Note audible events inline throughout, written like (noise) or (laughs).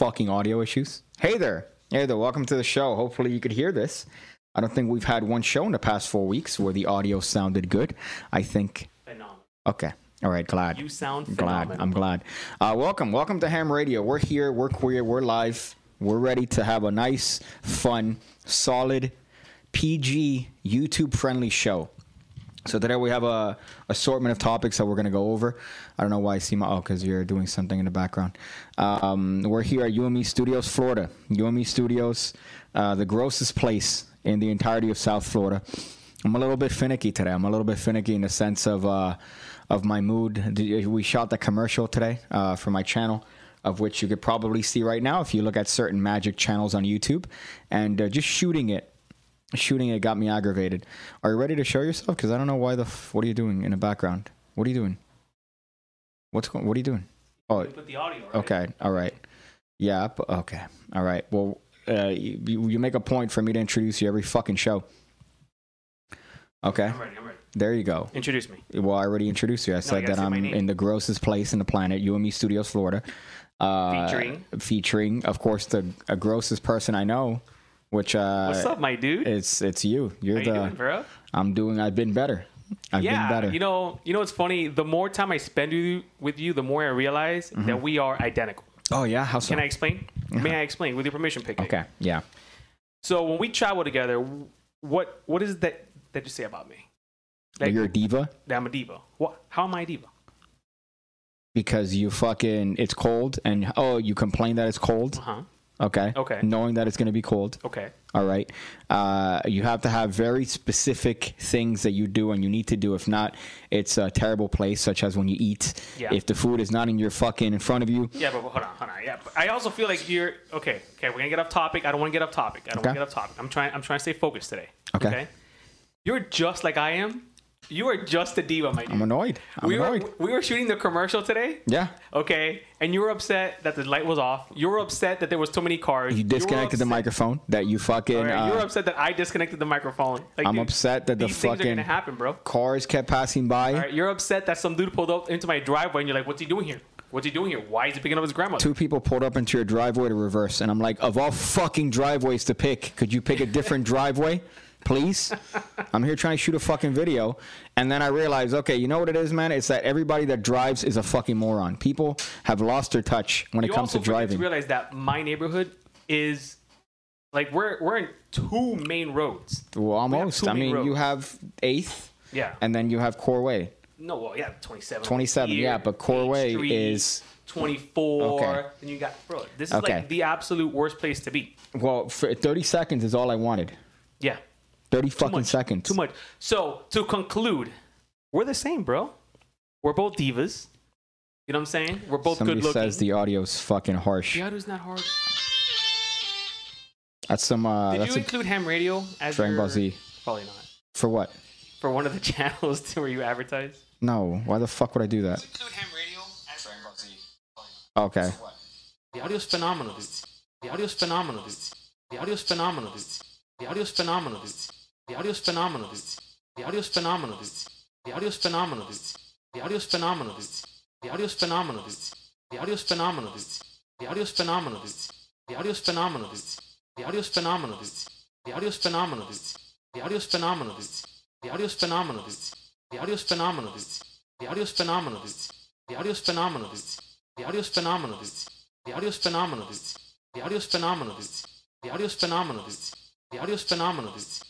fucking audio issues. Hey there. Hey there. Welcome to the show. Hopefully you could hear this. I don't think we've had one show in the past 4 weeks where the audio sounded good. I think Phenomenal. Okay. All right, glad. You sound glad. phenomenal. I'm glad. Uh, welcome, welcome to Ham Radio. We're here. We're queer. We're live. We're ready to have a nice, fun, solid, PG, YouTube-friendly show. So today we have a assortment of topics that we're going to go over. I don't know why I see my oh because you're doing something in the background. Um, we're here at UME Studios, Florida. UME Studios, uh, the grossest place in the entirety of South Florida. I'm a little bit finicky today. I'm a little bit finicky in the sense of uh, of my mood. We shot the commercial today uh, for my channel, of which you could probably see right now if you look at certain magic channels on YouTube, and uh, just shooting it shooting it got me aggravated. Are you ready to show yourself? Because I don't know why the. F- what are you doing in the background? What are you doing? What's going? What are you doing? Oh, You put the audio. Right? okay. All right. Yeah. Okay. All right. Well, uh, you, you make a point for me to introduce you every fucking show. Okay. I'm ready. I'm ready. There you go. Introduce me. Well, I already introduced you. I said gotta that I'm in the grossest place in the planet, UME Studios, Florida. Uh, Featuring? featuring, of course, the grossest person I know, which uh, What's up, my dude? it's it's you. You're How the. you doing, bro? I'm doing. I've been better. I've yeah. been better. You know. You know what's funny? The more time I spend with you, with you the more I realize Mm-hmm. that we are identical. oh yeah. How so? Can I explain? May I explain with your permission, Pick? Okay. Yeah. So when we travel together, what what is that that you say about me? Like, You're a diva that I'm a diva. What? How am I a diva? because you fucking. It's cold and oh, you complain that it's cold. Uh huh. Okay. Okay. Knowing that it's gonna be cold. Okay. All right. Uh, you have to have very specific things that you do and you need to do. If not, it's a terrible place, such as when you eat. Yeah. If the food is not in your fucking in front of you. Yeah, but hold on, hold on. Yeah, but I also feel like you're okay. Okay, we're gonna get off topic. I don't want to get off topic. I don't want to get off topic. I'm trying. I'm trying to stay focused today. Okay. You're just like I am. You are just a diva, my dude. I'm annoyed. I'm we annoyed. were we were shooting the commercial today. yeah. Okay, and you were upset that the light was off. You were upset that there was too many cars. You disconnected the microphone. That you fucking. Right, you were uh, upset that I disconnected the microphone. Like, I'm dude, upset that the fucking gonna happen, bro. cars kept passing by. Right, you're upset that some dude pulled up into my driveway, and you're like, "What's he doing here? What's he doing here? Why is he picking up his grandmother?" Two people pulled up into your driveway to reverse, and I'm like, of all fucking driveways to pick, could you pick a different (laughs) driveway, please? I'm here trying to shoot a fucking video, and then I realized, okay, you know what it is, man? It's that everybody that drives is a fucking moron. People have lost their touch when it comes to driving. To realize that my neighborhood is like we're we're in two main roads. well, almost. two I mean, you have Eighth, Yeah. and then you have Coral Way. No, well, yeah, 27. 27, here, yeah, but Coral Way Street, is 24. Okay. And you got, bro, this is Okay. like the absolute worst place to be. well, for 30 seconds is all I wanted. Yeah. 30 Too fucking much. seconds. Too much. So to conclude, we're the same, bro. We're both divas. You know what I'm saying? We're both Somebody good looking. says the audio's fucking harsh. the audio's not hard. That's some. Uh, Did that's you a, include Ham Radio as Dragon your, Ball Z. Probably not. for what? For one of the (laughs) channels to where you advertise. No, why the fuck would I do that? Include Ham Radio as Dragon Ball Z. Okay. The audio's phenomenal, dude. The audio's phenomenal, dude. The audio's phenomenal, dude. The audio's phenomenal, dude. The audio's phenomenal, dude. The audio's phenomenal, dude. The audio's phenomenal, dude. The audio's phenomenal, dude. The audio's phenomenal, dude. The audio's phenomenal, dude. The audio's phenomenal, dude. The audio's phenomenal, dude. The audio's phenomenal, dude. The audio's phenomenal, dude. The audio's phenomenal, dude. The audio's phenomenal, dude. The audio's phenomenal, dude. The audio's phenomenal, dude. The audio's phenomenal, dude. The audio's phenomenal, dude. The phenomenal, dude. The phenomenal, dude. The phenomenal, dude. The phenomenal, dude.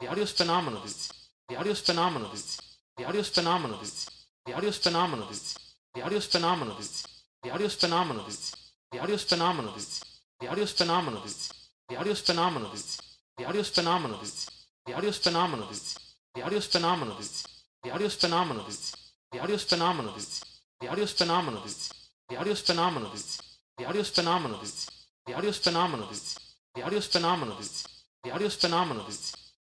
The audio's phenomenal, dude. The audio's phenomenal, dude. The audio's phenomenal, dude. The audio's phenomenal, dude. The audio's phenomenal, dude. The audio's phenomenal, dude. The audio's phenomenal, dude. The audio's phenomenal, dude. The audio's phenomenal, dude. The audio's phenomenal, dude. The audio's phenomenal, dude. The audio's phenomenal, dude. The audio's phenomenal, dude. The audio's phenomenal, dude. The audio's phenomenal, dude. The audio is phenomenal, dudes. The audio is phenomenal, dudes. The audio is phenomenal, dudes. The audio is phenomenal, dudes. The audio is phenomenal, dudes.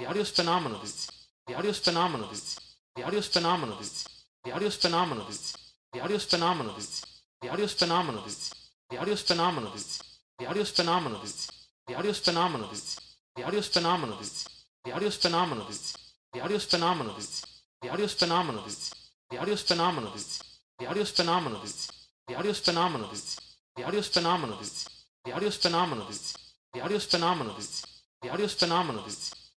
The audio is phenomenal, dudes. The audio is phenomenal, dudes. The audio is phenomenal, dudes. The audio is phenomenal, dudes. The audio is phenomenal, dudes. The audio is phenomenal, dudes. The audio is phenomenal, dudes. The audio is phenomenal, dudes. The audio is phenomenal, dudes. The audio phenomenal, dudes. The audio phenomenal, dudes. The audio phenomenal, dudes. The audio phenomenal, dudes. The audio phenomenal, dudes. The audio phenomenal, dudes. The audio phenomenal, dudes. The audio phenomenal, dudes. The audio phenomenal, dudes. The audio phenomenal, dudes. The audio phenomenal, dudes.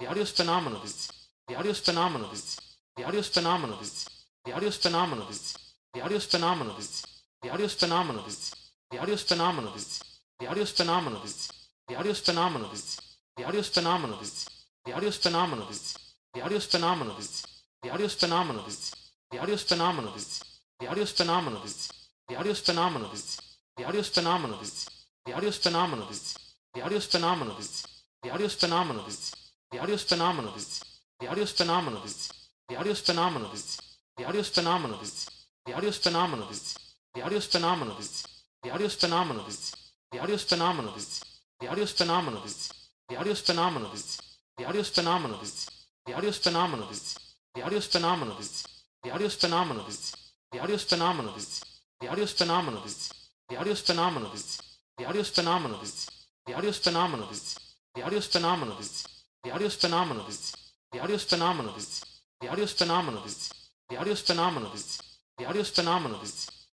The audio is phenomenal, dudes. The audio is phenomenal, dudes. The audio is phenomenal, dudes. The audio is phenomenal, dudes. The audio is phenomenal, dudes. The audio is phenomenal, dudes. The audio is phenomenal, dudes. The audio is phenomenal, dudes. The audio is phenomenal, dudes. The audio phenomenal, dudes. The audio phenomenal, dudes. The audio phenomenal, dudes. The audio phenomenal, dudes. The audio phenomenal, dudes. The audio phenomenal, dudes. The audio phenomenal, dudes. The audio phenomenal, dudes. The audio phenomenal, dudes. The audio phenomenal, dudes. The audio phenomenal, dudes. The audio is phenomenal, dudes. The audio is phenomenal, dudes. The audio is phenomenal, dudes. The audio is phenomenal, dudes. The audio is phenomenal, dudes. The audio is phenomenal, dudes. The audio is phenomenal, dudes. The audio is phenomenal, dudes. The audio is phenomenal, dudes. The audio is phenomenal, dudes. The audio is phenomenal, dudes. The audio is phenomenal, dudes. The audio is phenomenal, dudes. The audio is phenomenal, dudes. The audio is phenomenal, dudes. The audio is phenomenal, dudes. The audio phenomenal, dudes. The audio phenomenal, dudes. The audio phenomenal, dudes. The audio phenomenal, dudes. The audio is phenomenal, dudes. The audio is phenomenal, dudes. The audio is phenomenal, dudes. The audio is phenomenal, dudes. The audio is phenomenal, dudes.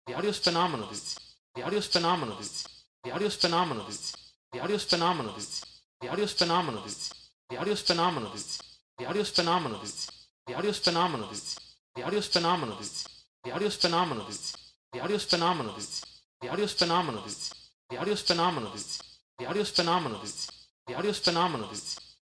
The audio is phenomenal, dudes. The audio is phenomenal, dudes. The audio is phenomenal, dudes. The audio is phenomenal, dudes. The audio is phenomenal, dudes. The audio is phenomenal, dudes. The audio is phenomenal, dudes. The audio is phenomenal, dudes. The audio is phenomenal, dudes. The audio is phenomenal, dudes. The audio is phenomenal, dudes. The audio is phenomenal, dudes. The audio phenomenal, dudes. The audio phenomenal, dudes. The audio phenomenal, dudes.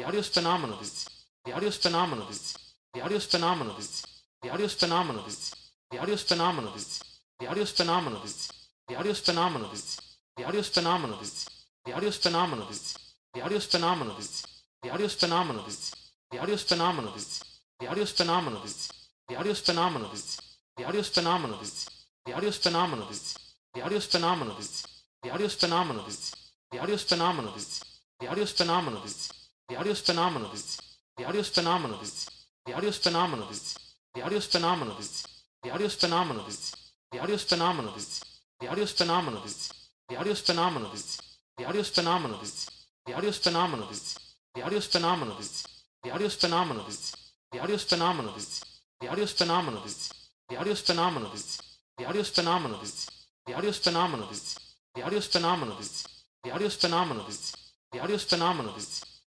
The audio is phenomenal, dudes. The audio is phenomenal, dudes. The audio is phenomenal, dudes. The audio is phenomenal, dudes. The audio is phenomenal, dudes. The audio is phenomenal, dudes. The audio is phenomenal, dudes. The audio is phenomenal, dudes. The audio is phenomenal, dudes. The audio is phenomenal, dudes. The audio is phenomenal, dudes. The audio is phenomenal, dudes. The audio is phenomenal, dudes. The audio is phenomenal, dudes. The audio is phenomenal, dudes. The audio is phenomenal, dudes. The phenomenal, dudes. The phenomenal, dudes. The phenomenal, dudes. The phenomenal, dudes. The audio is phenomenal, dudes. The audio is phenomenal, dudes. The audio is phenomenal, dudes. The audio is phenomenal, dudes. The audio is phenomenal, dudes. The audio is phenomenal, dudes. The audio is phenomenal, dudes. The audio is phenomenal, dudes. The audio is phenomenal, dudes. The audio phenomenal, dudes. The audio phenomenal, dudes. The audio phenomenal, dudes. The audio phenomenal, dudes. The audio phenomenal, dudes. The audio phenomenal, dudes. The audio phenomenal, dudes. The audio phenomenal, dudes. The audio phenomenal, dudes. The audio phenomenal, dudes. The audio phenomenal, dudes.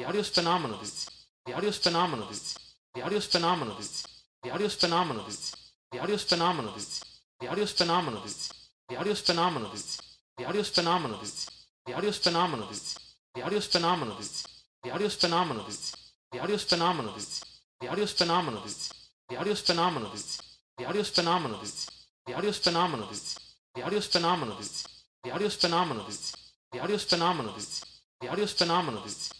The audio is phenomenal, dudes. The audio is phenomenal, dudes. The audio is phenomenal, dudes. The audio is phenomenal, dudes. The audio is phenomenal, dudes. The audio is phenomenal, dudes. The audio is phenomenal, dudes. The audio is phenomenal, dudes. The audio is phenomenal, dudes. The audio is phenomenal, dudes. The audio is phenomenal, dudes. The audio is phenomenal, dudes. The audio is phenomenal, dudes. The audio is phenomenal, dudes. The audio is phenomenal, dudes. The audio is phenomenal, dudes. The phenomenal, dudes. The phenomenal, dudes. The phenomenal, dudes. The phenomenal, dudes.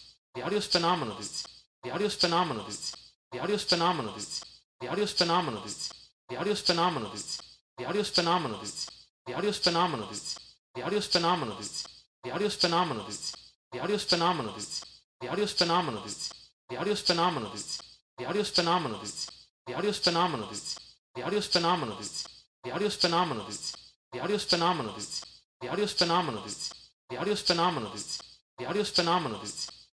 The audio is phenomenal, dudes. The audio is phenomenal, dudes. The audio is phenomenal, dudes. The audio is phenomenal, dudes. The audio is phenomenal, dudes. The audio is phenomenal, dudes. The audio is phenomenal, dudes. The audio is phenomenal, dudes. The audio is phenomenal, dudes. The audio is phenomenal, dudes. The audio is phenomenal, dudes. The audio is phenomenal, dudes. The audio is phenomenal, dudes. The audio is phenomenal, dudes. The audio is phenomenal, dudes. The audio is phenomenal, dudes. The audio is phenomenal, dudes. The audio phenomenal, dudes. The audio phenomenal, dudes. The audio phenomenal, dudes.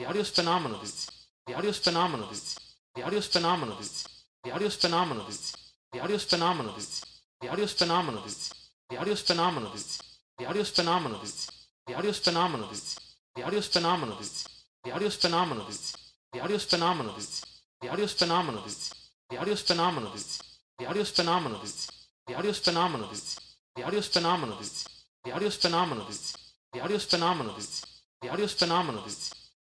The audio is phenomenal, dudes. The audio is phenomenal, dudes. The audio is phenomenal, dudes. The audio is phenomenal, dudes. The audio is phenomenal, dudes. The audio is phenomenal, dudes. The audio is phenomenal, dudes. The audio is phenomenal, dudes. The audio phenomenal, dudes. The audio phenomenal, dudes. The audio phenomenal, dudes. The audio phenomenal, dudes. The audio phenomenal, dudes. The audio phenomenal, dudes. The audio phenomenal, dudes. The audio phenomenal, dudes. The audio phenomenal, dudes. The audio phenomenal, dudes. The audio phenomenal, dudes. The audio phenomenal, dudes.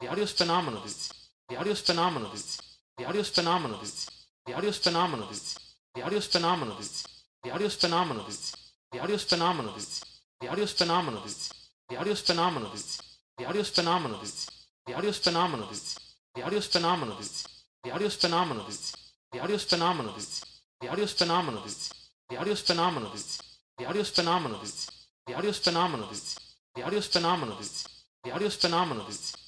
The audio is phenomenal, dudes. The audio is phenomenal, dudes. The audio is phenomenal, dudes. The audio is phenomenal, dudes. The audio is phenomenal, dudes. The audio is phenomenal, dudes. The audio is phenomenal, dudes. The audio is phenomenal, dudes. The audio is phenomenal, dudes. The audio is phenomenal, dudes. The audio is phenomenal, dudes. The audio is phenomenal, dudes. The audio is phenomenal, dudes. The audio is phenomenal, dudes. The audio is phenomenal, dudes. The audio is phenomenal, dudes. The audio is phenomenal, dudes. The audio phenomenal, dudes. The audio phenomenal, dudes. The audio phenomenal, dudes.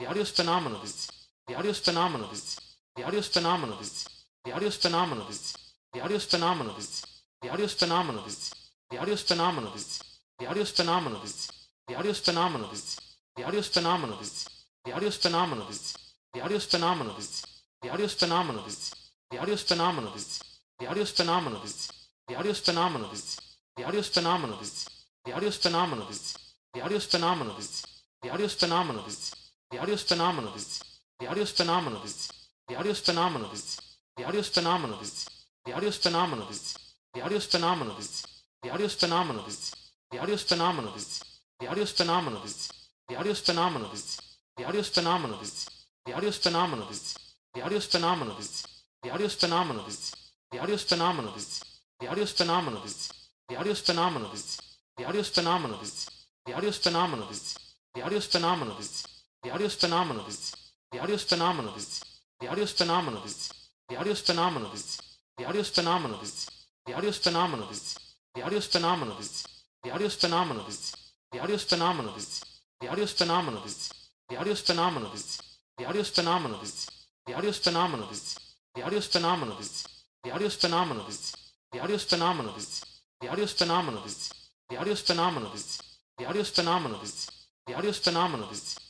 The audio is phenomenal, dudes. The audio is phenomenal, dudes. The audio is phenomenal, dudes. The audio is phenomenal, dudes. The audio is phenomenal, dudes. The audio is phenomenal, dudes. The audio is phenomenal, dudes. The audio is phenomenal, dudes. The audio is phenomenal, dudes. The audio phenomenal, dudes. The audio phenomenal, dudes. The audio phenomenal, dudes. The audio phenomenal, dudes. The audio phenomenal, dudes. The audio phenomenal, dudes. The audio phenomenal, dudes. The audio phenomenal, dudes. The audio phenomenal, dudes. The audio phenomenal, dudes. The audio phenomenal, dudes. The audio is phenomenal, dudes. The audio is phenomenal, dudes. The audio is phenomenal, dudes. The audio is phenomenal, dudes. The audio is phenomenal, dudes. The audio is phenomenal, dudes. The audio is phenomenal, dudes. The audio is phenomenal, dudes. The audio is phenomenal, dudes. The audio is phenomenal, dudes. The audio is phenomenal, dudes. The audio is phenomenal, dudes. The audio is phenomenal, dudes. The audio is phenomenal, dudes. The audio is phenomenal, dudes. The audio is phenomenal, dudes. The audio phenomenal, dudes. The audio phenomenal, dudes. The audio phenomenal, dudes. The audio phenomenal, dudes. The audio is phenomenal, dudes. The audio is phenomenal, dudes. The audio is phenomenal, dudes. The audio is phenomenal, dudes. The audio is phenomenal, dudes. The audio is phenomenal, dudes. The audio is phenomenal, dudes. The audio is phenomenal, dudes. The audio is phenomenal, dudes. The audio is phenomenal, dudes. The audio is phenomenal, dudes. The audio is phenomenal, dudes. The audio is phenomenal, dudes. The audio is phenomenal, dudes. The audio is phenomenal, dudes. The audio is phenomenal, dudes. The audio is phenomenal, dudes. The audio phenomenal, dudes. The audio phenomenal, dudes. The audio phenomenal, dudes.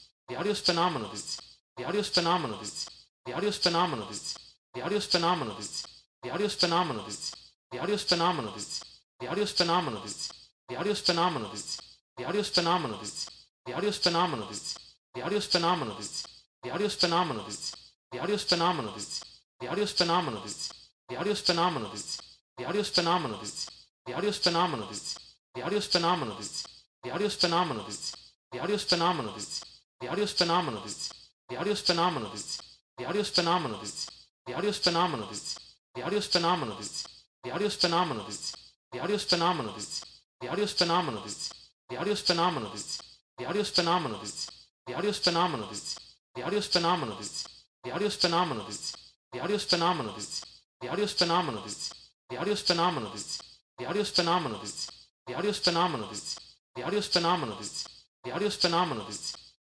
The audio is phenomenal, dudes. The phenomenal, dudes. The phenomenal, dudes. The phenomenal, dudes. The phenomenal, dudes. The phenomenal, dudes. The phenomenal, dudes. The phenomenal, dudes. The phenomenal, dudes. The phenomenal, dudes. The phenomenal, dudes. The phenomenal, dudes. The phenomenal, dudes. The phenomenal, dudes. The phenomenal, dudes. The phenomenal, dudes. The phenomenal, dudes. The phenomenal, dudes. The phenomenal, dudes. The phenomenal, dudes. The audio is phenomenal, dudes. The audio is phenomenal, dudes. The audio is phenomenal, dudes. The audio is phenomenal, dudes. The audio is phenomenal, dudes. The audio is phenomenal, dudes. The audio is phenomenal, dudes. The audio is phenomenal, dudes. The audio is phenomenal, dudes. The audio phenomenal, dudes. The audio phenomenal, dudes. The audio phenomenal, dudes. The audio phenomenal, dudes. The audio phenomenal, dudes. The audio phenomenal, dudes. The audio phenomenal, dudes. The audio phenomenal, dudes. The audio phenomenal, dudes. The audio phenomenal, dudes. The audio phenomenal, dudes.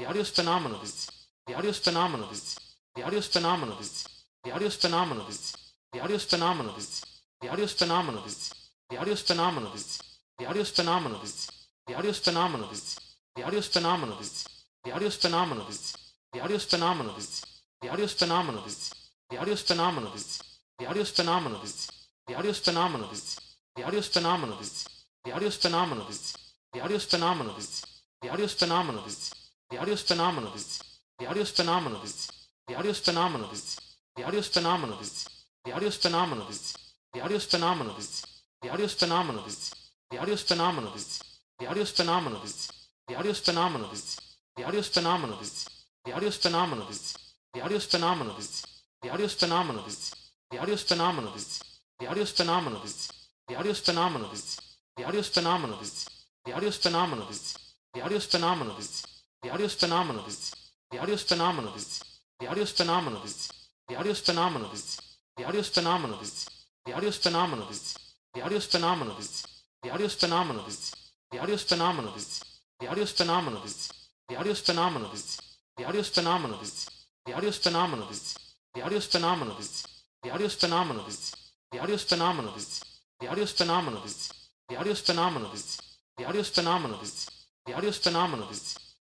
The audio is phenomenal, dudes. The audio is phenomenal, dudes. The audio is phenomenal, dudes. The audio is phenomenal, dudes. The audio is phenomenal, dudes. The audio is phenomenal, dudes. The audio is phenomenal, dudes. The audio is phenomenal, dudes. The audio phenomenal, dudes. The audio phenomenal, dudes. The audio phenomenal, dudes. The audio phenomenal, dudes. The audio phenomenal, dudes. The audio phenomenal, dudes. The audio phenomenal, dudes. The audio phenomenal, dudes. The audio phenomenal, dudes. The audio phenomenal, dudes. The audio phenomenal, dudes. The audio phenomenal, dudes. The audio is phenomenal, dudes. The audio is phenomenal, dudes. The audio is phenomenal, dudes. The audio is phenomenal, dudes. The audio is phenomenal, dudes. The audio is phenomenal, dudes. The audio is phenomenal, dudes. The audio is phenomenal, dudes. The audio is phenomenal, dudes. The audio is phenomenal, dudes. The audio is phenomenal, dudes. The audio is phenomenal, dudes. The audio is phenomenal, dudes. The audio is phenomenal, dudes. The audio is phenomenal, dudes. The audio is phenomenal, dudes. The audio phenomenal, dudes. The audio phenomenal, dudes. The audio phenomenal, dudes. The audio phenomenal, dudes. The audio is phenomenal, dudes. The audio is phenomenal, dudes. The audio is phenomenal, dudes. The audio is phenomenal, dudes. The audio is phenomenal, dudes. The audio is phenomenal, dudes. The audio is phenomenal, dudes. The audio is phenomenal, dudes. The audio is phenomenal, dudes. The audio is phenomenal, dudes. The audio is phenomenal, dudes. The audio is phenomenal, dudes. The audio is phenomenal, dudes. The audio is phenomenal, dudes. The audio is phenomenal, dudes. The audio is phenomenal, dudes. The audio is phenomenal, dudes. The audio phenomenal, dudes. The audio phenomenal, dudes. The audio phenomenal, dudes.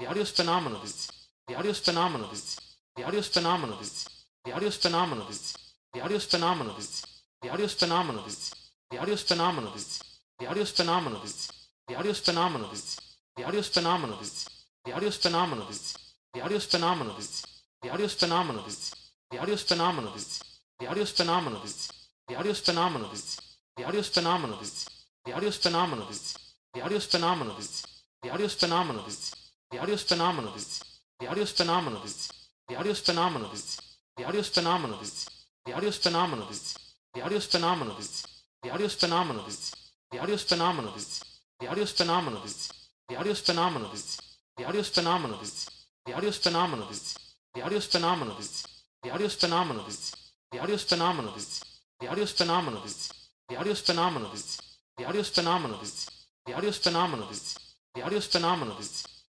The audio is phenomenal, dudes. The audio is phenomenal, dudes. The audio is phenomenal, dudes. The audio is phenomenal, dudes. The audio is phenomenal, dudes. The audio is phenomenal, dudes. The audio is phenomenal, dudes. The audio is phenomenal, dudes. The audio is phenomenal, dudes. The audio phenomenal, dudes. The audio phenomenal, dudes. The audio phenomenal, dudes. The audio phenomenal, dudes. The audio phenomenal, dudes. The audio phenomenal, dudes. The audio phenomenal, dudes. The audio phenomenal, dudes. The audio phenomenal, dudes. The audio phenomenal, dudes. The audio phenomenal, dudes. The audio is phenomenal, dudes. The audio is phenomenal, dudes. The audio is phenomenal, dudes. The audio is phenomenal, dudes. The audio is phenomenal, dudes. The audio is phenomenal, dudes. The audio is phenomenal, dudes. The audio is phenomenal, dudes. The audio is phenomenal, dudes. The audio is phenomenal, dudes. The audio is phenomenal, dudes. The audio is phenomenal, dudes. The audio is phenomenal, dudes. The audio is phenomenal, dudes. The audio is phenomenal, dudes. The audio is phenomenal, dudes. The audio phenomenal, dudes. The audio phenomenal, dudes. The audio phenomenal, dudes. The audio phenomenal, dudes.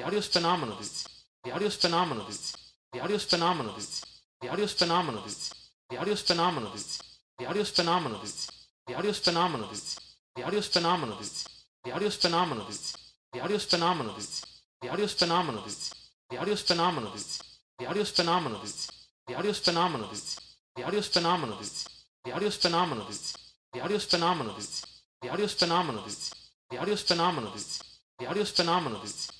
The audio is phenomenal, dudes. The audio is phenomenal, dudes. The audio is phenomenal, dudes. The audio is phenomenal, dudes. The audio is phenomenal, dudes. The audio is phenomenal, dudes. The audio is phenomenal, dudes. The audio is phenomenal, dudes. The audio is phenomenal, dudes. The audio is phenomenal, dudes. The audio is phenomenal, dudes. The audio is phenomenal, dudes. The audio is phenomenal, dudes. The audio is phenomenal, dudes. The audio is phenomenal, dudes. The audio is phenomenal, dudes. The phenomenal, dudes. The phenomenal, dudes. The phenomenal, dudes. The phenomenal, dudes.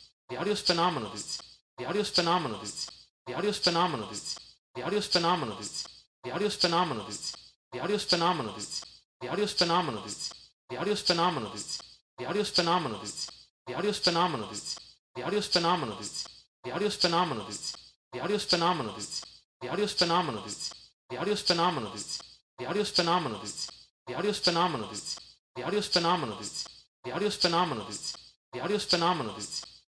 The audio is phenomenal, dudes. The audio is phenomenal, dudes. The audio is phenomenal, dudes. The audio is phenomenal, dudes. The audio is phenomenal, dudes. The audio is phenomenal, dudes. The audio is phenomenal, dudes. The audio is phenomenal, dudes. The audio is phenomenal, dudes. The audio phenomenal, dudes. The audio phenomenal, dudes. The audio phenomenal, dudes. The audio phenomenal, dudes. The audio phenomenal, dudes. The audio phenomenal, dudes. The audio phenomenal, dudes. The audio phenomenal, dudes. The audio phenomenal, dudes. The audio phenomenal, dudes. The audio phenomenal, dudes.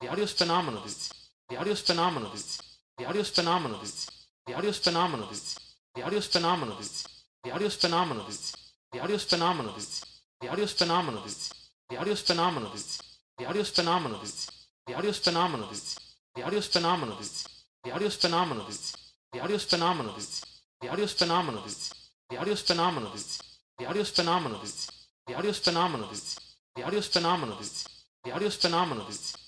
The audio is phenomenal, dudes. The audio is phenomenal, dudes. The audio is phenomenal, dudes. The audio is phenomenal, dudes. The audio is phenomenal, dudes. The audio is phenomenal, dudes. The audio is phenomenal, dudes. The audio is phenomenal, dudes. The audio is phenomenal, dudes. The audio is phenomenal, dudes. The audio is phenomenal, dudes. The audio is phenomenal, dudes. The audio is phenomenal, dudes. The audio is phenomenal, dudes. The audio is phenomenal, dudes. The audio is phenomenal, dudes. The audio is phenomenal, dudes. The audio phenomenal, dudes. The audio phenomenal, dudes. The audio phenomenal, dudes.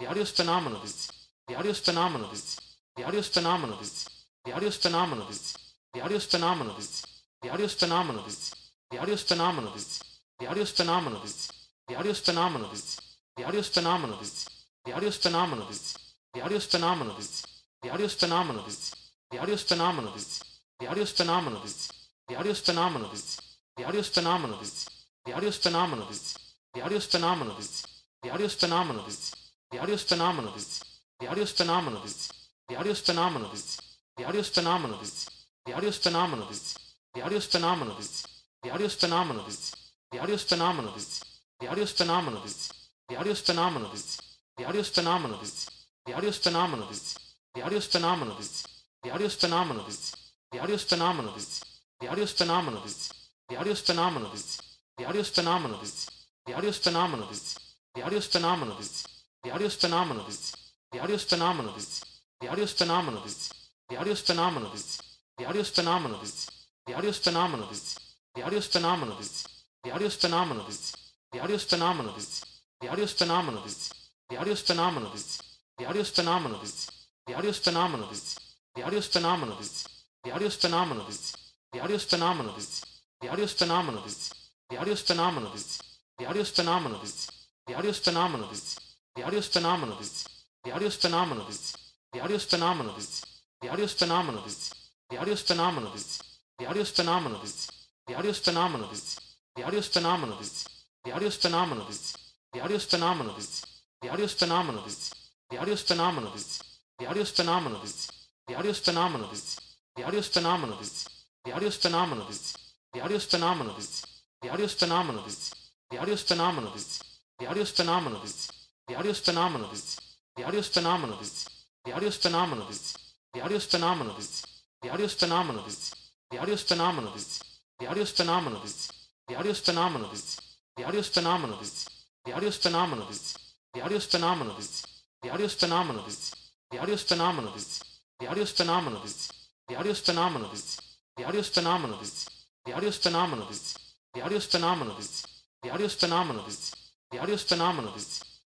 The audio is phenomenal, dudes. The audio is phenomenal, dudes. The audio is phenomenal, dudes. The audio is phenomenal, dudes. The audio is phenomenal, dudes. The audio is phenomenal, dudes. The audio is phenomenal, dudes. The audio is phenomenal, dudes. The audio is phenomenal, dudes. The audio phenomenal, dudes. The audio phenomenal, dudes. The audio phenomenal, dudes. The audio phenomenal, dudes. The audio phenomenal, dudes. The audio phenomenal, dudes. The audio phenomenal, dudes. The audio phenomenal, dudes. The audio phenomenal, dudes. The audio phenomenal, dudes. The audio phenomenal, dudes. The audio is phenomenal, dudes. The audio is phenomenal, dudes. The audio is phenomenal, dudes. The audio is phenomenal, dudes. The audio is phenomenal, dudes. The audio is phenomenal, dudes. The audio is phenomenal, dudes. The audio is phenomenal, dudes. The audio is phenomenal, dudes. The audio is phenomenal, dudes. The audio is phenomenal, dudes. The audio is phenomenal, dudes. The audio is phenomenal, dudes. The audio is phenomenal, dudes. The audio is phenomenal, dudes. The audio is phenomenal, dudes. The audio phenomenal, dudes. The audio phenomenal, dudes. The audio phenomenal, dudes. The audio phenomenal, dudes. The audio is phenomenal, dudes. The audio is phenomenal, dudes. The audio is phenomenal, dudes. The audio is phenomenal, dudes. The audio is phenomenal, dudes. The audio is phenomenal, dudes. The audio is phenomenal, dudes. The audio is phenomenal, dudes. The audio is phenomenal, dudes. The audio is phenomenal, dudes. The audio is phenomenal, dudes. The audio is phenomenal, dudes. The audio is phenomenal, dudes. The audio is phenomenal, dudes. The audio is phenomenal, dudes. The audio is phenomenal, dudes. The audio is phenomenal, dudes. The audio phenomenal, dudes. The audio phenomenal, dudes. The audio phenomenal, dudes. The audio is phenomenal, dudes. The audio is phenomenal, dudes. The audio is phenomenal, dudes. The audio is phenomenal, dudes. The audio is phenomenal, dudes. The audio is phenomenal, dudes. The audio is phenomenal, dudes. The audio is phenomenal, dudes. The audio is phenomenal, dudes. The audio is phenomenal, dudes. The audio is phenomenal, dudes. The audio is phenomenal, dudes. The audio is phenomenal, dudes. The audio is phenomenal, dudes. The audio is phenomenal, dudes. The audio is phenomenal, dudes. The audio is phenomenal, dudes. The phenomenal, dudes. The phenomenal, dudes. The phenomenal, dudes. The audio is phenomenal, dudes. The audio is phenomenal, dudes. The audio is phenomenal, dudes. The audio is phenomenal, dudes. The audio is phenomenal, dudes. The audio is phenomenal, dudes. The audio is phenomenal, dudes. The audio is phenomenal, dudes. The audio is phenomenal, dudes. The audio is phenomenal, dudes. The audio is phenomenal, dudes. The audio is phenomenal, dudes. The audio is phenomenal, dudes. The audio is phenomenal, dudes. The audio is phenomenal, dudes. The audio is phenomenal, dudes. The audio phenomenal, dudes. The audio phenomenal, dudes. The audio phenomenal, dudes. The audio phenomenal, dudes.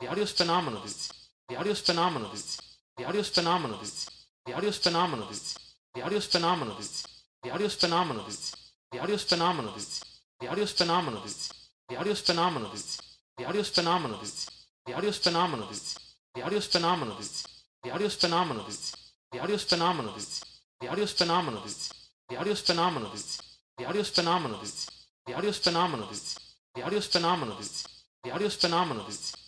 The audio is phenomenal, dudes. The audio is phenomenal, dudes. The audio is phenomenal, dudes. The audio is phenomenal, dudes. The audio is phenomenal, dudes. The audio is phenomenal, dudes. The audio is phenomenal, dudes. The audio is phenomenal, dudes. The audio is phenomenal, dudes. The audio is phenomenal, dudes. The audio is phenomenal, dudes. The audio is phenomenal, dudes. The audio is phenomenal, dudes. The audio is phenomenal, dudes. The audio is phenomenal, dudes. The audio is phenomenal, dudes. The audio phenomenal, dudes. The audio phenomenal, dudes. The audio phenomenal, dudes. The audio phenomenal, dudes.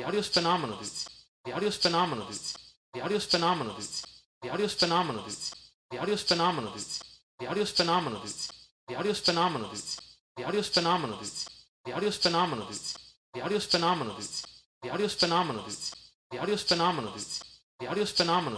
The audio is phenomenal, dudes. The audio is phenomenal, dudes. The audio is phenomenal, dudes. The audio is phenomenal, dudes. The audio is phenomenal, dudes. The audio is phenomenal, dudes. The audio is phenomenal, dudes. The audio is phenomenal, dudes. The audio is phenomenal, dudes. The audio is phenomenal, dudes. The audio is phenomenal, dudes. The audio is phenomenal, dudes.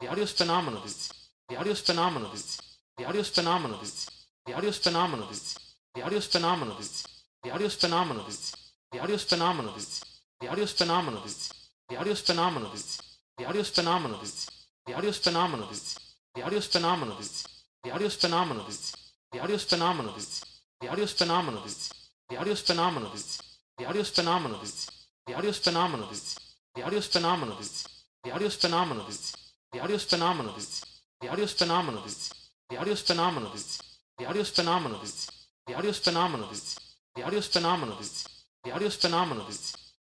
The audio is phenomenal, dudes. The audio is phenomenal, dudes. The audio is phenomenal, dudes. The audio is phenomenal, dudes. The phenomenal, dudes. The phenomenal, dudes. The phenomenal, dudes. The phenomenal, dudes. The audio is phenomenal, dudes. The audio is phenomenal, dudes. The audio is phenomenal, dudes. The audio is phenomenal, dudes. The audio is phenomenal, dudes. The audio is phenomenal, dudes. The audio is phenomenal, dudes. The audio is phenomenal, dudes. The audio is phenomenal, dudes. The audio phenomenal, dudes. The audio phenomenal, dudes. The audio phenomenal, dudes. The audio phenomenal, dudes. The audio phenomenal, dudes. The audio phenomenal, dudes. The audio phenomenal, dudes. The audio phenomenal, dudes. The audio phenomenal, dudes. The audio phenomenal, dudes. The audio phenomenal, dudes.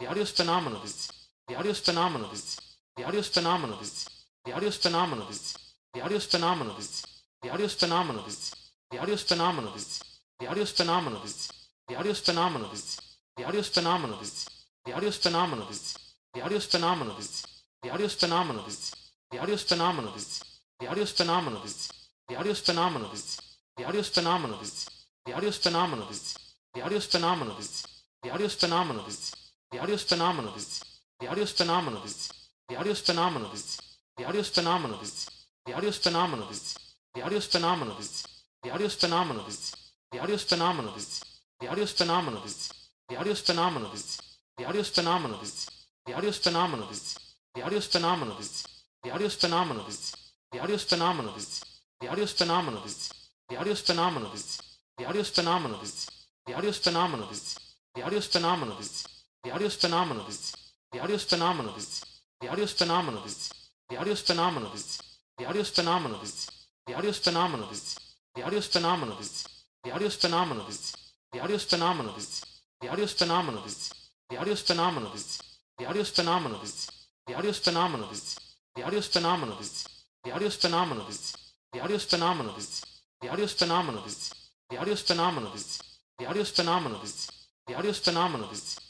The audio is phenomenal, dudes. The audio is phenomenal, dudes. The audio is phenomenal, dudes. The audio is phenomenal, dudes. The audio is phenomenal, dudes. The audio is phenomenal, dudes. The audio is phenomenal, dudes. The audio is phenomenal, dudes. The audio is phenomenal, dudes. The audio phenomenal, dudes. The audio phenomenal, dudes. The audio phenomenal, dudes. The audio phenomenal, dudes. The audio phenomenal, dudes. The audio phenomenal, dudes. The audio phenomenal, dudes. The audio phenomenal, dudes. The audio phenomenal, dudes. The audio phenomenal, dudes. The audio phenomenal, dudes. The audio is phenomenal, dudes. The audio is phenomenal, dudes. The audio is phenomenal, dudes. The audio is phenomenal, dudes. The audio is phenomenal, dudes. The audio is phenomenal, dudes. The audio is phenomenal, dudes. The audio is phenomenal, dudes. The audio is phenomenal, dudes. The audio is phenomenal, dudes. The audio is phenomenal, dudes. The audio is phenomenal, dudes. The audio is phenomenal, dudes. The audio is phenomenal, dudes. The audio is phenomenal, dudes. The audio is phenomenal, dudes. The audio phenomenal, dudes. The audio phenomenal, dudes. The audio phenomenal, dudes. The audio phenomenal, dudes. The audio is phenomenal, dudes. The audio is phenomenal, dudes. The audio is phenomenal, dudes. The audio is phenomenal, dudes. The audio is phenomenal, dudes. The audio is phenomenal, dudes. The audio is phenomenal, dudes. The audio is phenomenal, dudes. The audio is phenomenal, dudes. The audio is phenomenal, dudes. The audio is phenomenal, dudes. The audio is phenomenal, dudes. The audio is phenomenal, dudes. The audio is phenomenal, dudes. The audio is phenomenal, dudes. The audio is phenomenal, dudes. The audio is phenomenal, dudes. The audio phenomenal, dudes. The audio phenomenal, dudes. The audio phenomenal, dudes.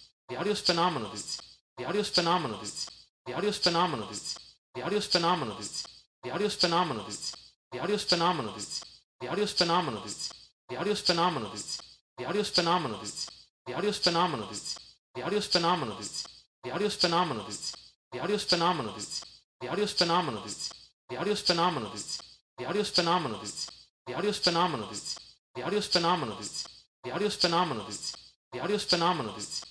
The audio is phenomenal, dudes. The audio phenomenal, dudes. The audio phenomenal, dudes. The audio phenomenal, dudes. The audio phenomenal, dudes. The audio phenomenal, dudes. The audio phenomenal, dudes. The audio phenomenal, dudes. The audio phenomenal, dudes. The audio phenomenal, dudes. The audio phenomenal, dudes. The audio phenomenal, dudes. The audio phenomenal, dudes. The audio phenomenal, dudes. The audio phenomenal, dudes. The audio phenomenal, dudes. The phenomenal, dudes. The phenomenal, dudes. The phenomenal, dudes. The phenomenal, dudes.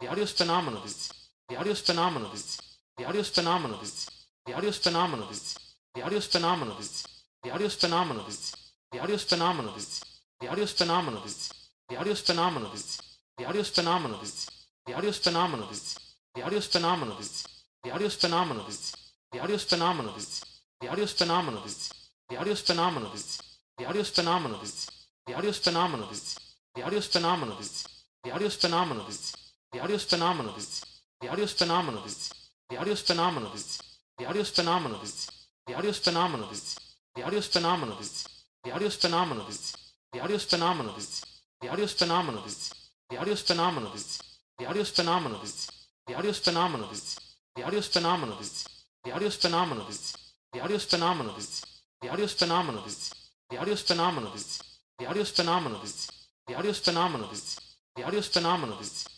The audio is phenomenal, dudes. The audio is phenomenal, dudes. The audio is phenomenal, dudes. The audio is phenomenal, dudes. The audio is phenomenal, dudes. The audio is phenomenal, dudes. The audio is phenomenal, dudes. The audio is phenomenal, dudes. The audio is phenomenal, dudes. The audio is phenomenal, dudes. The audio is phenomenal, dudes. The audio is phenomenal, dudes. The audio is phenomenal, dudes. The audio is phenomenal, dudes. The audio is phenomenal, dudes. The audio is phenomenal, dudes. The audio phenomenal, dudes. The audio phenomenal, dudes. The audio phenomenal, dudes. The audio phenomenal, dudes. The audio is phenomenal, dudes. The audio phenomenal, dudes. The audio phenomenal, dudes. The audio phenomenal, dudes. The audio phenomenal, dudes. The audio phenomenal, dudes. The audio phenomenal, dudes. The audio phenomenal, dudes. The audio phenomenal, dudes. The audio phenomenal, dudes. The audio phenomenal, dudes. The audio phenomenal, dudes. The audio phenomenal, dudes. The audio phenomenal, dudes. The audio phenomenal, dudes. The audio phenomenal, dudes. The audio phenomenal, dudes. The audio phenomenal, dudes. The audio phenomenal, dudes. The audio phenomenal, dudes.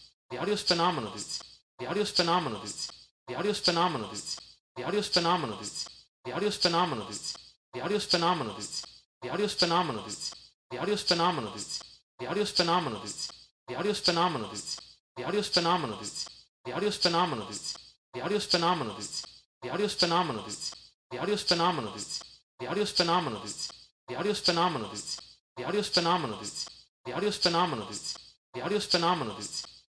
The audio is phenomenal, dudes. The audio is phenomenal, dudes. The audio is phenomenal, dudes. The audio is phenomenal, dudes. The audio is phenomenal, dudes. The audio is phenomenal, dudes. The audio is phenomenal, dudes. The audio is phenomenal, dudes. The audio is phenomenal, dudes. The audio is phenomenal, dudes. The audio phenomenal, dudes. The audio phenomenal, dudes. The audio phenomenal, dudes. The audio phenomenal, dudes. The audio phenomenal, dudes. The audio phenomenal, dudes. The audio phenomenal, dudes. The audio phenomenal, dudes. The audio phenomenal, dudes. The audio phenomenal, dudes.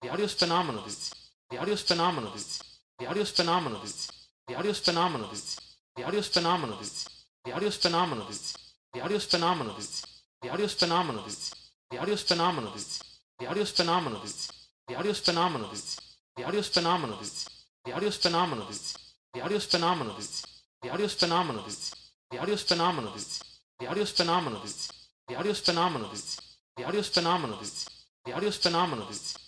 The audio is phenomenal, dudes. The audio is phenomenal, dudes. The audio is phenomenal, dudes. The audio is phenomenal, dudes. The audio is phenomenal, dudes. The audio is phenomenal, dudes. The audio is phenomenal, dudes. The audio is phenomenal, dudes. The audio is phenomenal, dudes. The audio is phenomenal, dudes. The audio is phenomenal, dudes. The audio is phenomenal, dudes. The audio is phenomenal, dudes. The audio is phenomenal, dudes. The audio is phenomenal, dudes. The audio is phenomenal, dudes. The audio is phenomenal, dudes. The audio phenomenal, dudes. The audio phenomenal, dudes. The audio phenomenal, dudes.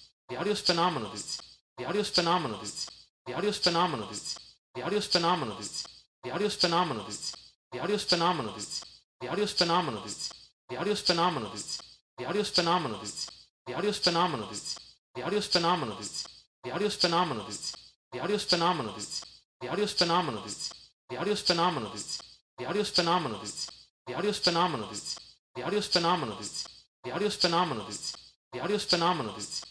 The audio is phenomenal, dudes. The audio is phenomenal, dudes. The audio is phenomenal, dudes. The audio is phenomenal, dudes. The audio is phenomenal, dudes. The audio is phenomenal, dudes. The audio is phenomenal, dudes. The audio is phenomenal, dudes. The audio phenomenal, dudes. The audio phenomenal, dudes. The audio phenomenal, dudes. The audio phenomenal, dudes. The audio phenomenal, dudes. The audio phenomenal, dudes. The audio phenomenal, dudes. The audio phenomenal, dudes. The audio phenomenal, dudes. The audio phenomenal, dudes. The audio phenomenal, dudes. The audio phenomenal, dudes.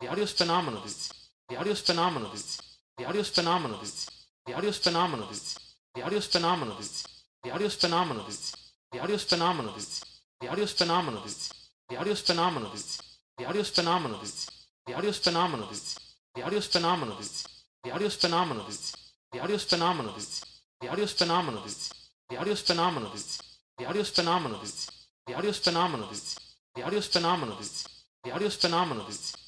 The audio is phenomenal, dudes. The audio is phenomenal, dudes. The audio is phenomenal, dudes. The audio is phenomenal, dudes. The audio is phenomenal, dudes. The audio is phenomenal, dudes. The audio is phenomenal, dudes. The audio is phenomenal, dudes. The audio is phenomenal, dudes. The audio is phenomenal, dudes. The audio is phenomenal, dudes. The audio is phenomenal, dudes. The audio is phenomenal, dudes. The audio is phenomenal, dudes. The audio is phenomenal, dudes. The audio is phenomenal, dudes. The audio phenomenal, dudes. The audio phenomenal, dudes. The audio phenomenal, dudes. The audio phenomenal, dudes.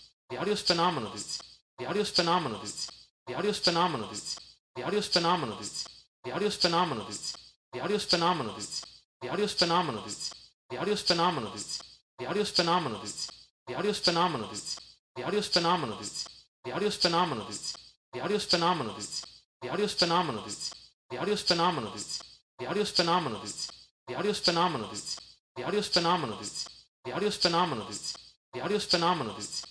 The audio is phenomenal, dudes. The audio is phenomenal, dudes. The audio is phenomenal, dudes. The audio is phenomenal, dudes. The audio is phenomenal, dudes. The audio is phenomenal, dudes. The audio is phenomenal, dudes. The audio is phenomenal, dudes. The audio is phenomenal, dudes. The audio phenomenal, dudes. The audio phenomenal, dudes. The audio phenomenal, dudes. The audio phenomenal, dudes. The audio phenomenal, dudes. The audio phenomenal, dudes. The audio phenomenal, dudes. The audio phenomenal, dudes. The audio phenomenal, dudes. The audio phenomenal, dudes. The audio phenomenal, dudes.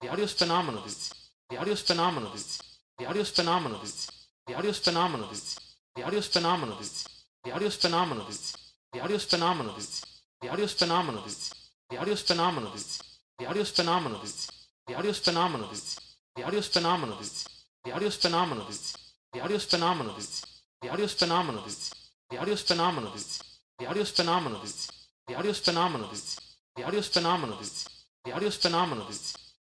The audio is phenomenal, dudes. The audio is phenomenal, dudes. The audio is phenomenal, dudes. The audio is phenomenal, dudes. The audio is phenomenal, dudes. The audio is phenomenal, dudes. The audio is phenomenal, dudes. The audio is phenomenal, dudes. The audio is phenomenal, dudes. The audio is phenomenal, dudes. The audio is phenomenal, dudes. The audio is phenomenal, dudes. The audio is phenomenal, dudes. The audio is phenomenal, dudes. The audio is phenomenal, dudes. The audio is phenomenal, dudes. The audio phenomenal, dudes. The audio phenomenal, dudes. The audio phenomenal, dudes. The audio phenomenal, dudes.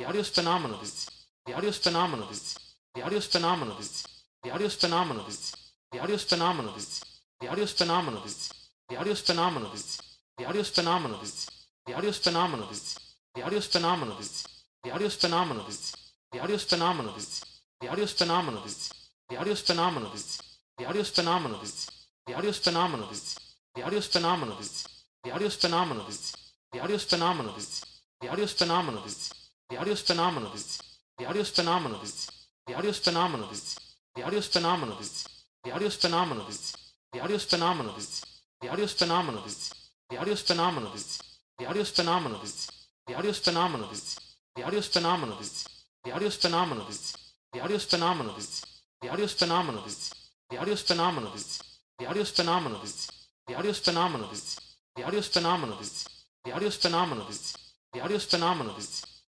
The audio is phenomenal, dudes. The audio is phenomenal, dudes. The audio is phenomenal, dudes. The audio is phenomenal, dudes. The audio is phenomenal, dudes. The audio is phenomenal, dudes. The audio is phenomenal, dudes. The audio is phenomenal, dudes. The audio is phenomenal, dudes. The audio is phenomenal, dudes. The audio is phenomenal, dudes. The audio is phenomenal, dudes. The audio is phenomenal, dudes. The audio is phenomenal, dudes. The audio is phenomenal, dudes. The audio is phenomenal, dudes. The phenomenal, dudes. The phenomenal, dudes. The phenomenal, dudes. The phenomenal, dudes. The audio is phenomenal, dudes. The audio is phenomenal, dudes. The audio is phenomenal, dudes. The audio is phenomenal, dudes. The audio is phenomenal, dudes. The audio is phenomenal, dudes. The audio is phenomenal, dudes. The audio is phenomenal, dudes. The audio is phenomenal, dudes. The audio is phenomenal, dudes. The audio phenomenal, dudes. The audio phenomenal, dudes. The audio phenomenal, dudes. The audio phenomenal, dudes. The audio phenomenal, dudes. The audio phenomenal, dudes. The audio phenomenal, dudes. The audio phenomenal, dudes. The audio phenomenal, dudes. The audio phenomenal, dudes.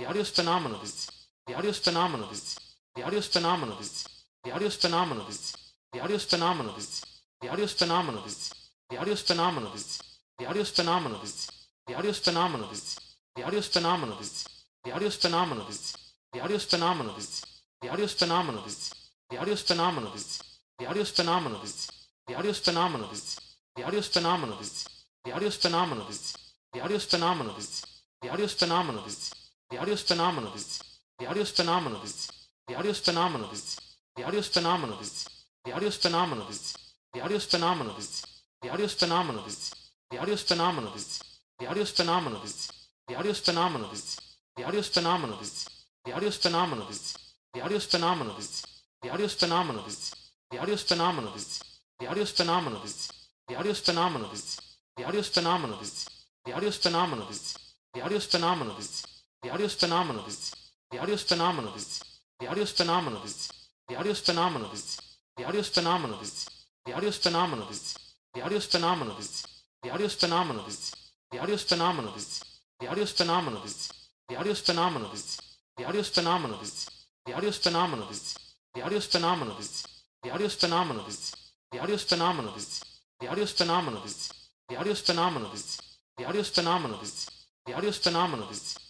The audio is phenomenal, dudes. The audio is phenomenal, dudes. The audio is phenomenal, dudes. The audio is phenomenal, dudes. The audio is phenomenal, dudes. The audio is phenomenal, dudes. The audio is phenomenal, dudes. The audio is phenomenal, dudes. The audio is phenomenal, dudes. The audio phenomenal, dudes. The audio phenomenal, dudes. The audio phenomenal, dudes. The audio phenomenal, dudes. The audio phenomenal, dudes. The audio phenomenal, dudes. The audio phenomenal, dudes. The audio phenomenal, dudes. The audio phenomenal, dudes. The audio phenomenal, dudes. The audio phenomenal, dudes. The audio is phenomenal, dudes. The audio is phenomenal, dudes. The audio is phenomenal, dudes. The audio is phenomenal, dudes. The audio is phenomenal, dudes. The audio is phenomenal, dudes. The audio is phenomenal, dudes. The audio is phenomenal, dudes. The audio is phenomenal, dudes. The audio is phenomenal, dudes. The audio is phenomenal, dudes. The audio is phenomenal, dudes. The audio is phenomenal, dudes. The audio is phenomenal, dudes. The audio is phenomenal, dudes. The audio is phenomenal, dudes. The audio phenomenal, dudes. The audio phenomenal, dudes. The audio phenomenal, dudes. The audio phenomenal, dudes. The audio is phenomenal, dudes. The audio is phenomenal, dudes. The audio is phenomenal, dudes. The audio is phenomenal, dudes. The audio is phenomenal, dudes. The audio is phenomenal, dudes. The audio is phenomenal, dudes. The audio is phenomenal, dudes. The audio is phenomenal, dudes. The audio is phenomenal, dudes. The audio is phenomenal, dudes. The audio is phenomenal, dudes. The audio is phenomenal, dudes. The audio is phenomenal, dudes. The audio is phenomenal, dudes. The audio is phenomenal, dudes. The audio phenomenal, dudes. The audio phenomenal, dudes. The audio phenomenal, dudes. The audio phenomenal, dudes.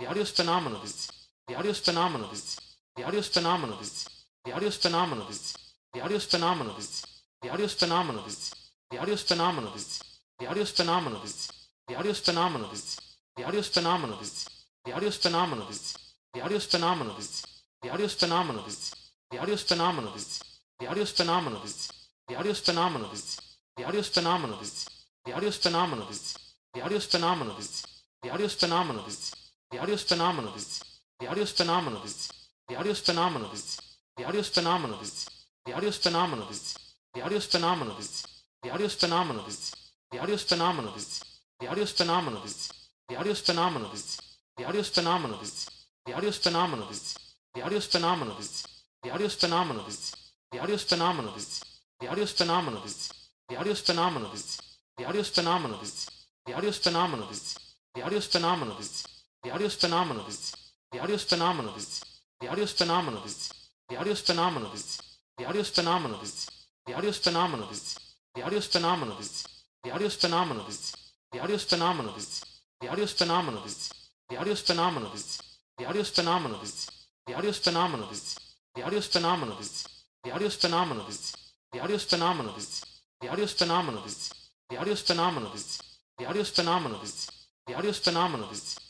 The audio is phenomenal, dudes. The audio is phenomenal, dudes. The audio is phenomenal, dudes. The audio is phenomenal, dudes. The audio is phenomenal, dudes. The audio is phenomenal, dudes. The audio is phenomenal, dudes. The audio is phenomenal, dudes. The audio is phenomenal, dudes. The audio phenomenal, dudes. The audio phenomenal, dudes. The audio phenomenal, dudes. The audio phenomenal, dudes. The audio phenomenal, dudes. The audio phenomenal, dudes. The audio phenomenal, dudes. The audio phenomenal, dudes. The audio phenomenal, dudes. The audio phenomenal, dudes. The audio phenomenal, dudes. The audio is phenomenal, dudes. The audio is phenomenal, dudes. The audio is phenomenal, dudes. The audio is phenomenal, dudes. The audio is phenomenal, dudes. The audio is phenomenal, dudes. The audio is phenomenal, dudes. The audio is phenomenal, dudes. The audio is phenomenal, dudes. The audio is phenomenal, dudes. The audio is phenomenal, dudes. The audio is phenomenal, dudes. The audio is phenomenal, dudes. The audio is phenomenal, dudes. The audio is phenomenal, dudes. The audio is phenomenal, dudes. The audio phenomenal, dudes. The audio phenomenal, dudes. The audio phenomenal, dudes. The audio phenomenal, dudes. The audio is phenomenal, dudes. The audio is phenomenal, dudes. The audio is phenomenal, dudes. The audio is phenomenal, dudes. The audio is phenomenal, dudes. The audio is phenomenal, dudes. The audio is phenomenal, dudes. The audio is phenomenal, dudes. The audio is phenomenal, dudes. The audio is phenomenal, dudes. The audio is phenomenal, dudes. The audio is phenomenal, dudes. The audio is phenomenal, dudes. The audio is phenomenal, dudes. The audio is phenomenal, dudes. The audio is phenomenal, dudes. The audio is phenomenal, dudes. The audio phenomenal, dudes. The audio phenomenal, dudes. The audio phenomenal, dudes.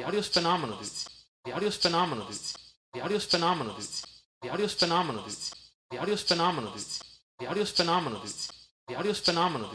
The audio is phenomenal, dudes. The audio is phenomenal, dudes. The audio is phenomenal, dudes. The audio is phenomenal, dudes. The audio is phenomenal, dudes. The audio is phenomenal, dudes. The audio is phenomenal,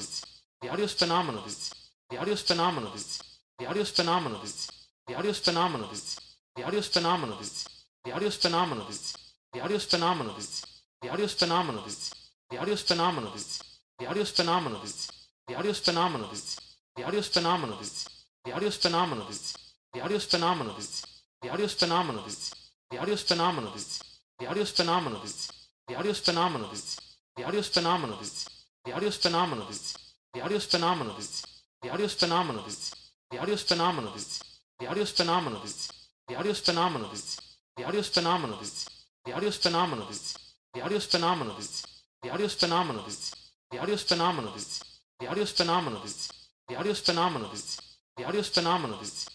dudes. The audio is phenomenal, dudes. The audio is phenomenal, dudes. The audio is phenomenal, dudes. The audio is phenomenal, dudes. The audio is phenomenal, dudes. The audio is phenomenal, dudes. The audio is phenomenal, dudes. The audio is phenomenal, dudes. The audio is phenomenal, dudes. The phenomenal, dudes. The phenomenal, dudes. The phenomenal, dudes. The phenomenal, dudes. The audio is phenomenal, dudes. The audio is phenomenal, dudes. The audio is phenomenal, dudes. The audio is phenomenal, dudes. The audio is phenomenal, dudes. The audio is phenomenal, dudes. The audio is phenomenal, dudes. The audio is phenomenal, dudes. The audio is phenomenal, dudes. The audio phenomenal, dudes. The audio phenomenal, dudes. The audio phenomenal, dudes. The audio phenomenal, dudes. The audio phenomenal, dudes. The audio phenomenal, dudes. The audio phenomenal, dudes. The audio phenomenal, dudes. The audio phenomenal, dudes. The audio phenomenal, dudes. The audio phenomenal, dudes.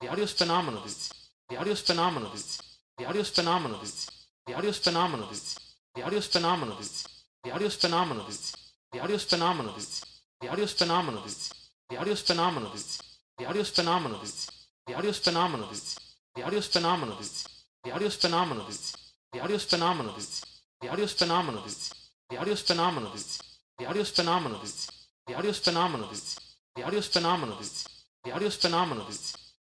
The audio is phenomenal, dudes. The audio is phenomenal, dudes. The audio is phenomenal, dudes. The audio is phenomenal, dudes. The audio is phenomenal, dudes. The audio is phenomenal, dudes. The audio is phenomenal, dudes. The audio is phenomenal, dudes. The audio is phenomenal, dudes. The audio is phenomenal, dudes. The audio is phenomenal, dudes. The audio is phenomenal, dudes. The audio is phenomenal, dudes. The audio is phenomenal, dudes. The audio is phenomenal, dudes. The audio is phenomenal, dudes. The audio is phenomenal, dudes. The audio phenomenal, dudes. The audio phenomenal, dudes. The audio phenomenal, dudes.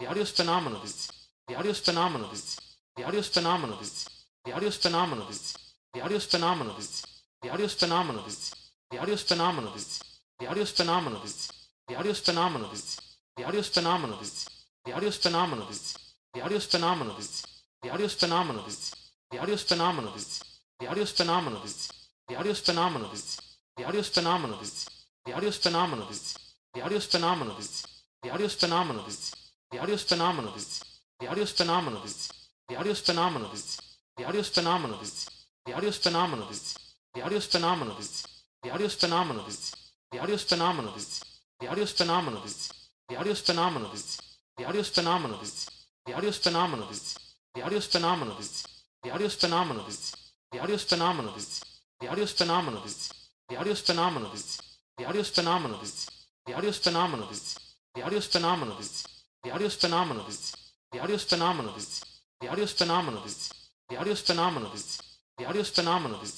The audio is phenomenal, dudes. The audio is phenomenal, dudes. The audio is phenomenal, dudes. The audio is phenomenal, dudes. The audio is phenomenal, dudes. The audio is phenomenal, dudes. The audio is phenomenal, dudes. The audio is phenomenal, dudes. The audio is phenomenal, dudes. The audio is phenomenal, dudes. The audio is phenomenal, dudes. The audio is phenomenal, dudes. The audio is phenomenal, dudes. The audio is phenomenal, dudes. The audio is phenomenal, dudes. The audio phenomenal, dudes. The audio phenomenal, dudes. The audio phenomenal, dudes. The audio phenomenal, dudes. The audio phenomenal, dudes. The audio is phenomenal, dudes. The audio is phenomenal, dudes. The audio is phenomenal, dudes. The audio is phenomenal, dudes. The audio is phenomenal, dudes. The audio is phenomenal, dudes. The audio is phenomenal, dudes. The audio is phenomenal, dudes. The audio is phenomenal, dudes. The audio is phenomenal, dudes. The audio is phenomenal, dudes. The audio is phenomenal, dudes. The audio is phenomenal, dudes. The audio is phenomenal, dudes. The audio is phenomenal, dudes. The audio is phenomenal, dudes. The audio phenomenal, dudes. The audio phenomenal, dudes. The audio phenomenal, dudes. The audio phenomenal, dudes. The audio is phenomenal, dudes. The audio is phenomenal, dudes. The audio is phenomenal, dudes. The audio is phenomenal, dudes. The audio is phenomenal, dudes.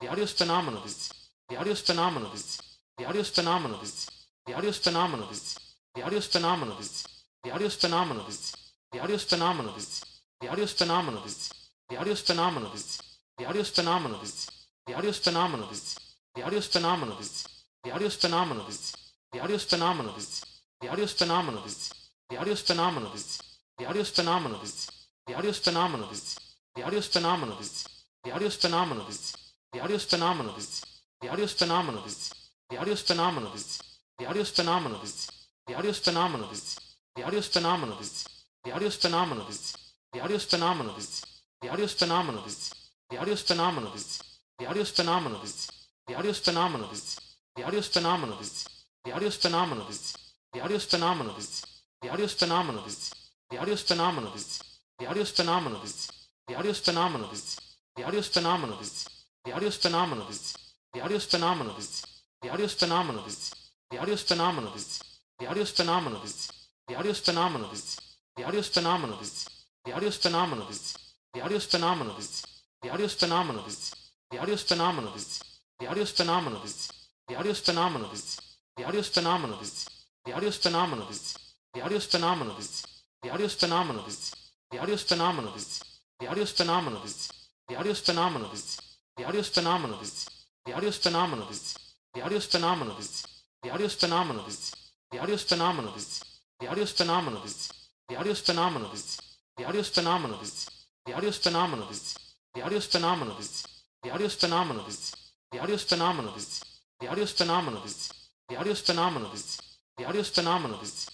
The audio is phenomenal, dudes. The audio is phenomenal, dudes. The audio is phenomenal, dudes. The audio is phenomenal, dudes. The audio is phenomenal, dudes. The audio is phenomenal, dudes. The audio is phenomenal, dudes. The audio is phenomenal, dudes. The audio is phenomenal, dudes. The audio is phenomenal, dudes. The audio is phenomenal, dudes. The audio is phenomenal, dudes. The audio phenomenal, dudes. The audio phenomenal, dudes. The audio phenomenal, dudes. The audio is phenomenal, dudes. The audio is phenomenal, dudes. The audio is phenomenal, dudes. The audio is phenomenal, dudes. The audio is phenomenal, dudes. The audio is phenomenal, dudes. The audio is phenomenal, dudes. The audio is phenomenal, dudes. The audio is phenomenal, dudes. The audio is phenomenal, dudes. The audio is phenomenal, dudes. The audio is phenomenal, dudes. The audio is phenomenal, dudes. The audio is phenomenal, dudes. The audio is phenomenal, dudes. The audio is phenomenal, dudes. The audio is phenomenal, dudes. The phenomenal, dudes. The phenomenal, dudes. The phenomenal, dudes. The audio is phenomenal, dudes. The audio phenomenal, dudes. The audio phenomenal, dudes. The audio phenomenal, dudes. The audio phenomenal, dudes. The audio phenomenal, dudes. The audio phenomenal, dudes. The audio phenomenal, dudes. The audio phenomenal, dudes. The audio phenomenal, dudes. The audio phenomenal, dudes. The audio phenomenal, dudes. The audio phenomenal, dudes. The audio phenomenal, dudes. The audio phenomenal, dudes. The audio phenomenal, dudes. The phenomenal, dudes. The phenomenal, dudes. The phenomenal, dudes. The phenomenal, dudes. The audio is phenomenal, dudes. The audio is phenomenal, dudes. The audio is phenomenal, dudes. The audio is phenomenal, dudes. The audio is phenomenal, dudes. The audio is phenomenal, dudes. The audio is phenomenal, dudes. The audio is phenomenal, dudes. The audio is phenomenal, dudes. The audio is phenomenal, dudes. The audio is phenomenal, dudes. The audio is phenomenal, dudes. The audio is phenomenal, dudes. The audio is phenomenal, dudes. The audio is phenomenal, dudes. The audio phenomenal, dudes. The audio phenomenal, dudes. The audio phenomenal, dudes. The audio phenomenal, dudes. The audio phenomenal, dudes.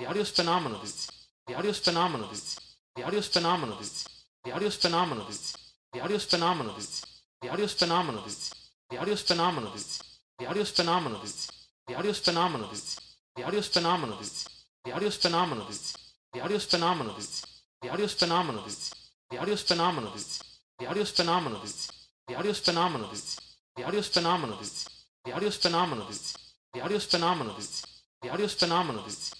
The audio is phenomenal, dudes. The audio is phenomenal, dudes. The audio is phenomenal, dudes. The audio is phenomenal, dudes. The audio is phenomenal, dudes. The audio is phenomenal, dudes. The audio is phenomenal, dudes. The audio is phenomenal, dudes. The audio is phenomenal, dudes. The audio phenomenal, dudes. The audio phenomenal, dudes. The audio phenomenal, dudes. The audio phenomenal, dudes. The audio phenomenal, dudes. The audio phenomenal, dudes. The audio phenomenal, dudes. The audio phenomenal, dudes. The audio phenomenal, dudes. The audio phenomenal, dudes. The audio phenomenal, dudes.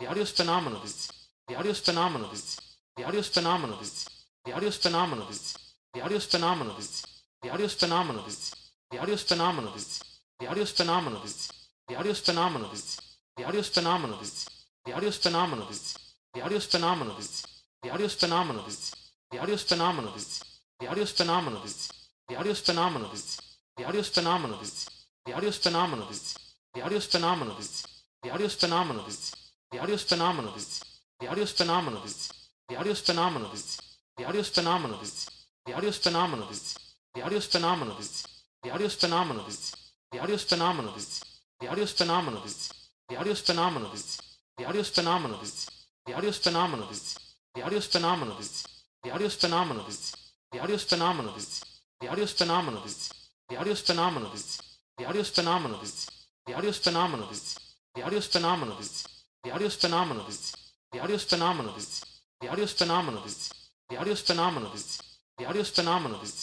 The audio is phenomenal, dudes. The audio is phenomenal, dudes. The audio is phenomenal, dudes. The audio is phenomenal, dudes. The audio is phenomenal, dudes. The audio is phenomenal, dudes. The audio is phenomenal, dudes. The audio is phenomenal, dudes. The audio is phenomenal, dudes. The audio is phenomenal, dudes. The audio phenomenal, dudes. The audio phenomenal, dudes. The audio phenomenal, dudes. The audio phenomenal, dudes. The audio phenomenal, dudes. The audio phenomenal, dudes. The audio phenomenal, dudes. The audio phenomenal, dudes. The audio phenomenal, dudes. The audio phenomenal, dudes. The audio is phenomenal, dudes. The audio is phenomenal, dudes. The audio is phenomenal, dudes. The audio is phenomenal, dudes. The audio is phenomenal, dudes. The audio is phenomenal, dudes. The audio is phenomenal, dudes. The audio is phenomenal, dudes. The audio is phenomenal, dudes. The audio is phenomenal, dudes. The audio is phenomenal, dudes. The audio is phenomenal, dudes. The audio is phenomenal, dudes. The audio is phenomenal, dudes. The audio is phenomenal, dudes. The audio is phenomenal, dudes. The audio phenomenal, dudes. The audio phenomenal, dudes. The audio phenomenal, dudes. The audio phenomenal, dudes. The audio is phenomenal, dudes. The audio is phenomenal, dudes. The audio is phenomenal, dudes. The audio is phenomenal, dudes. The audio is phenomenal, dudes.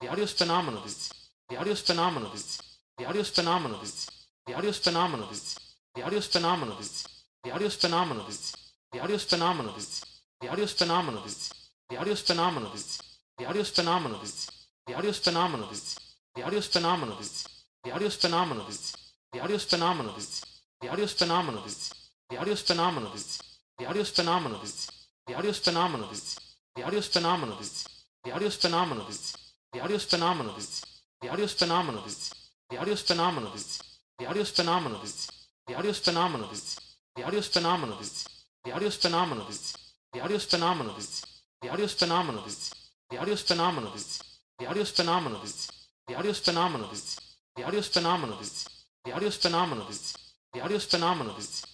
The audio is phenomenal, dudes. The audio is phenomenal, dudes. The audio is phenomenal, dudes. The audio is phenomenal, dudes. The audio is phenomenal, dudes. The audio is phenomenal, dudes. The audio is phenomenal, dudes. The audio is phenomenal, dudes. The audio is phenomenal, dudes. The audio is phenomenal, dudes. The audio is phenomenal, dudes. The audio is phenomenal, dudes. The audio phenomenal, dudes. The audio phenomenal, dudes. The audio phenomenal, dudes. The audio is phenomenal, dudes. The audio is phenomenal, dudes. The audio is phenomenal, dudes. The audio is phenomenal, dudes. The audio is phenomenal, dudes. The audio is phenomenal, dudes. The audio is phenomenal, dudes. The audio is phenomenal, dudes. The audio is phenomenal, dudes. The audio is phenomenal, dudes. The audio is phenomenal, dudes. The audio is phenomenal, dudes. The audio is phenomenal, dudes. The audio is phenomenal, dudes. The audio is phenomenal, dudes. The audio is phenomenal, dudes. The audio is phenomenal, dudes. The phenomenal, dudes. The phenomenal, dudes. The phenomenal, dudes.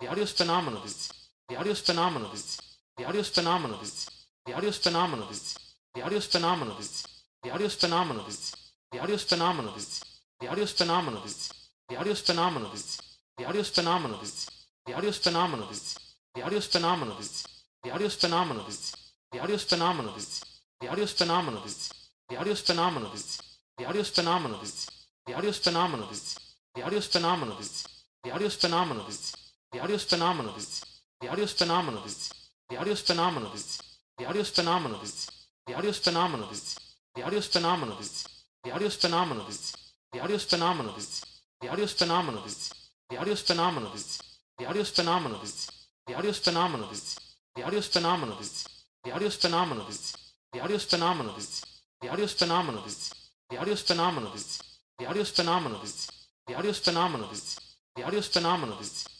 The audio is phenomenal, dudes. The audio is phenomenal, dudes. The audio is phenomenal, dudes. The audio is phenomenal, dudes. The audio is phenomenal, dudes. The audio is phenomenal, dudes. The audio is phenomenal, dudes. The audio is phenomenal, dudes. The audio is phenomenal, dudes. The audio is phenomenal, dudes. The audio is phenomenal, dudes. The audio is phenomenal, dudes. The audio is phenomenal, dudes. The audio is phenomenal, dudes. The audio is phenomenal, dudes. The audio phenomenal, dudes. The audio phenomenal, dudes. The audio phenomenal, dudes. The audio phenomenal, dudes. The audio phenomenal, dudes. The audio is phenomenal, dudes. The audio is phenomenal, dudes. The audio is phenomenal, dudes. The audio is phenomenal, dudes. The audio is phenomenal, dudes. The audio is phenomenal, dudes. The audio is phenomenal, dudes. The audio is phenomenal, dudes. The audio is phenomenal, dudes. The audio is phenomenal, dudes. The audio is phenomenal, dudes. The audio is phenomenal, dudes. The audio is phenomenal, dudes. The audio is phenomenal, dudes. The audio is phenomenal, dudes. The audio phenomenal, dudes. The audio phenomenal, dudes. The audio phenomenal, dudes. The audio phenomenal, dudes. The audio phenomenal, dudes.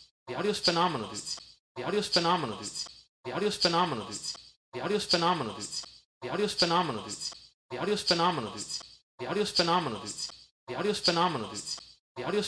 The audio is phenomenal, dudes. The audio is phenomenal, dudes. The audio is phenomenal, dudes. The audio is phenomenal, dudes. The audio is phenomenal, dudes. The audio is phenomenal, dudes. The audio is phenomenal, dudes. The audio is phenomenal, dudes. The audio is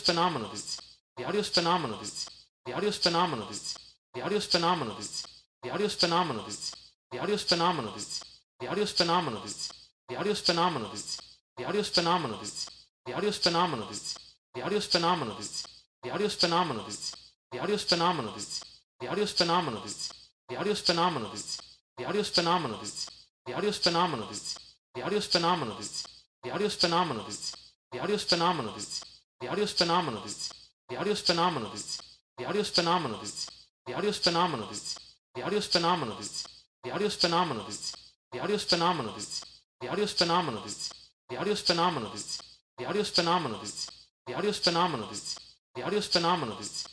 phenomenal, dudes. The audio is phenomenal, dudes. The audio is phenomenal, dudes. The audio is phenomenal, dudes. The audio is phenomenal, dudes. The audio is phenomenal, dudes. The audio is phenomenal, dudes. The audio is phenomenal, dudes. The phenomenal, dudes. The phenomenal, dudes. The phenomenal, dudes. The phenomenal, dudes. The audio is phenomenal, dudes. The audio is phenomenal, dudes. The audio is phenomenal, dudes. The audio is phenomenal, dudes. The audio is phenomenal, dudes. The audio is phenomenal, dudes. The audio is phenomenal, dudes. The audio is phenomenal, dudes. The audio is phenomenal, dudes. The audio phenomenal, dudes. The audio phenomenal, dudes. The audio phenomenal, dudes. The audio phenomenal, dudes. The audio phenomenal, dudes. The audio phenomenal, dudes. The audio phenomenal, dudes. The audio phenomenal, dudes. The audio phenomenal, dudes. The audio phenomenal, dudes. The audio phenomenal, dudes.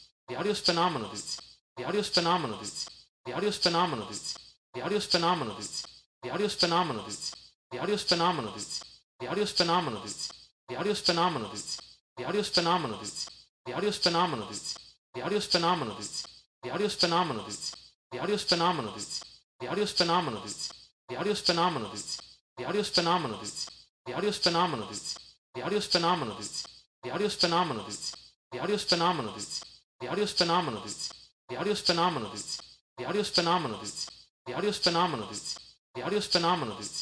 The audio is phenomenal, dudes. The audio is phenomenal, dudes. The audio is phenomenal, dudes. The audio is phenomenal, dudes. The audio is phenomenal, dudes. The audio is phenomenal, dudes. The audio is phenomenal, dudes. The audio is phenomenal, dudes. The audio is phenomenal, dudes. The audio is phenomenal, dudes. The audio is phenomenal, dudes. The audio is phenomenal, dudes. The audio is phenomenal, dudes. The audio is phenomenal, dudes. The audio is phenomenal, dudes. The audio is phenomenal, dudes. The phenomenal, dudes. The phenomenal, dudes. The phenomenal, dudes. The phenomenal, dudes. The audio is phenomenal, dudes. The audio is phenomenal, dudes. The audio is phenomenal, dudes. The audio is phenomenal, dudes. The audio is phenomenal, dudes.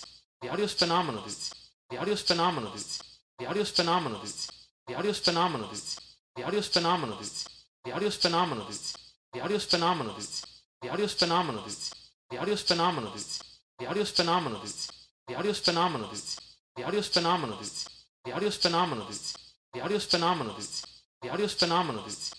The audio is phenomenal, dudes. The audio is phenomenal, dudes. The audio is phenomenal, dudes. The audio phenomenal, dudes. The audio phenomenal, dudes. The audio phenomenal, dudes. The audio phenomenal, dudes. The audio phenomenal, dudes. The audio phenomenal, dudes. The audio phenomenal, dudes. The audio phenomenal, dudes. The audio phenomenal, dudes. The audio phenomenal, dudes. The audio phenomenal, dudes. The audio phenomenal, dudes.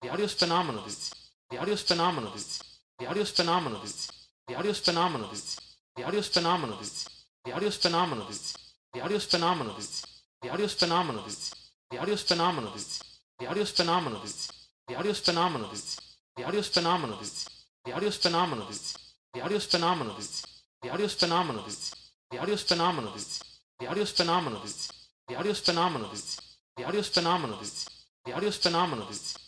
The audio is phenomenal, dudes. The audio is phenomenal, dudes. The audio is phenomenal, dudes. The audio is phenomenal, dudes. The audio is phenomenal, dudes. The audio is phenomenal, dudes. The audio is phenomenal, dudes. The audio is phenomenal, dudes. The audio is phenomenal, dudes. The audio is phenomenal, dudes. The audio is phenomenal, dudes. The audio is phenomenal, dudes. The audio is phenomenal, dudes. The audio is phenomenal, dudes. The audio is phenomenal, dudes. The audio is phenomenal, dudes. The audio is phenomenal, dudes. The audio phenomenal, dudes. The audio phenomenal, dudes. The audio phenomenal, dudes.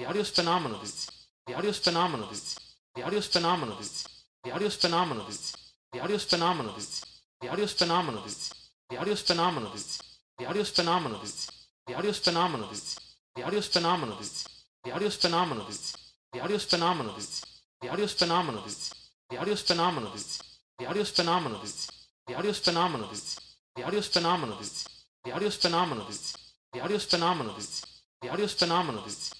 The audio is phenomenal, dudes. The audio phenomenal, dudes. The audio phenomenal, dudes. The audio phenomenal, dudes. The audio phenomenal, dudes. The audio phenomenal, dudes. The audio phenomenal, dudes. The audio phenomenal, dudes. The audio phenomenal, dudes. The phenomenal, dudes. The phenomenal, dudes. The phenomenal, dudes. The phenomenal, dudes. The phenomenal, dudes. The phenomenal, dudes. The phenomenal, dudes. The phenomenal, dudes. The phenomenal, dudes. The phenomenal, dudes. The phenomenal, dudes.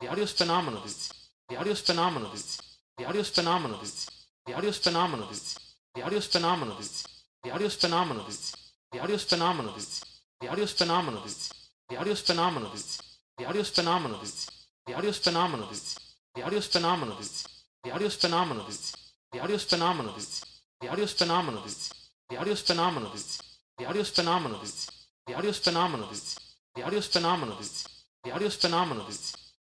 The audio is phenomenal, dudes. The audio is phenomenal, dudes. The audio is phenomenal, dudes. The audio is phenomenal, dudes. The audio is phenomenal, dudes. The audio is phenomenal, dudes. The audio is phenomenal, dudes. The audio is phenomenal, dudes. The audio is phenomenal, dudes. The audio is phenomenal, dudes. The audio is phenomenal, dudes. The audio is phenomenal, dudes. The audio is phenomenal, dudes. The audio is phenomenal, dudes. The audio is phenomenal, dudes. The audio is phenomenal, dudes. The audio is phenomenal, dudes. The audio phenomenal, dudes. The audio phenomenal, dudes. The audio phenomenal, dudes.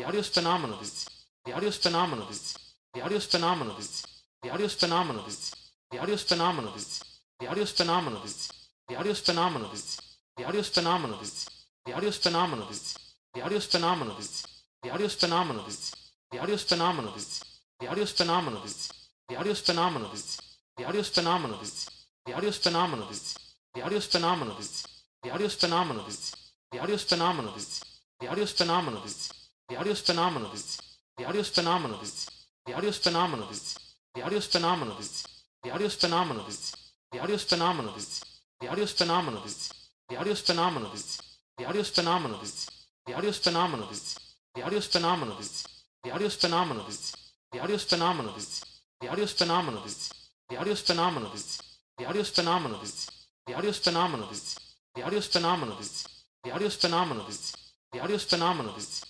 The audio is phenomenal, dudes. The audio is phenomenal, dudes. The audio is phenomenal, dudes. The audio is phenomenal, dudes. The audio is phenomenal, dudes. The audio is phenomenal, dudes. The audio is phenomenal, dudes. The audio is phenomenal, dudes. The audio is phenomenal, dudes. The audio is phenomenal, dudes. The audio is phenomenal, dudes. The audio is phenomenal, dudes. The audio is phenomenal, dudes. The audio is phenomenal, dudes. The audio is phenomenal, dudes. The audio is phenomenal, dudes. The phenomenal, dudes. The phenomenal, dudes. The phenomenal, dudes. The phenomenal, dudes. The audio is phenomenal, dudes. The audio is phenomenal, dudes. The audio is phenomenal, dudes. The audio is phenomenal, dudes. The audio is phenomenal, dudes. The audio is phenomenal, dudes. The audio is phenomenal, dudes. The audio is phenomenal, dudes. The audio is phenomenal, dudes. The audio phenomenal, dudes. The audio phenomenal, dudes. The audio phenomenal, dudes. The audio phenomenal, dudes. The audio phenomenal, dudes. The audio phenomenal, dudes. The audio phenomenal, dudes. The audio phenomenal, dudes. The audio phenomenal, dudes. The audio phenomenal, dudes. The audio phenomenal, dudes.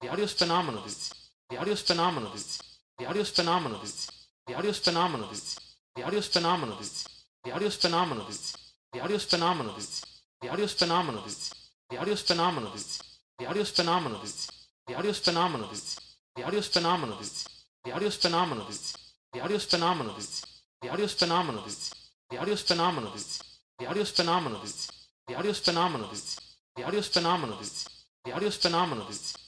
The audio is phenomenal, dudes. The audio is phenomenal, dudes. The audio is phenomenal, dudes. The audio is phenomenal, dudes. The audio is phenomenal, dudes. The audio is phenomenal, dudes. The audio is phenomenal, dudes. The audio is phenomenal, dudes. The audio is phenomenal, dudes. The audio is phenomenal, dudes. The audio is phenomenal, dudes. The audio is phenomenal, dudes. The audio is phenomenal, dudes. The audio is phenomenal, dudes. The audio is phenomenal, dudes. The audio is phenomenal, dudes. The audio is phenomenal, dudes. The audio phenomenal, dudes. The audio phenomenal, dudes. The audio phenomenal, dudes.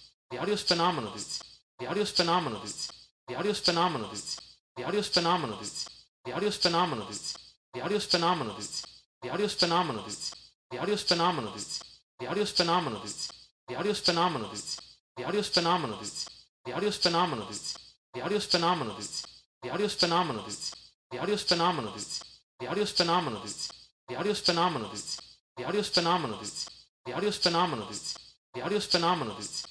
The audio is phenomenal, dudes. The audio is phenomenal, dudes. The audio is phenomenal, dudes. The audio is phenomenal, dudes. The audio is phenomenal, dudes. The audio is phenomenal, dudes. The audio is phenomenal, dudes. The audio is phenomenal, dudes. The audio is phenomenal, dudes. The audio is phenomenal, dudes. The audio phenomenal, dudes. The audio phenomenal, dudes. The audio phenomenal, dudes. The audio phenomenal, dudes. The audio phenomenal, dudes. The audio phenomenal, dudes. The audio phenomenal, dudes. The audio phenomenal, dudes. The audio phenomenal, dudes. The audio phenomenal, dudes.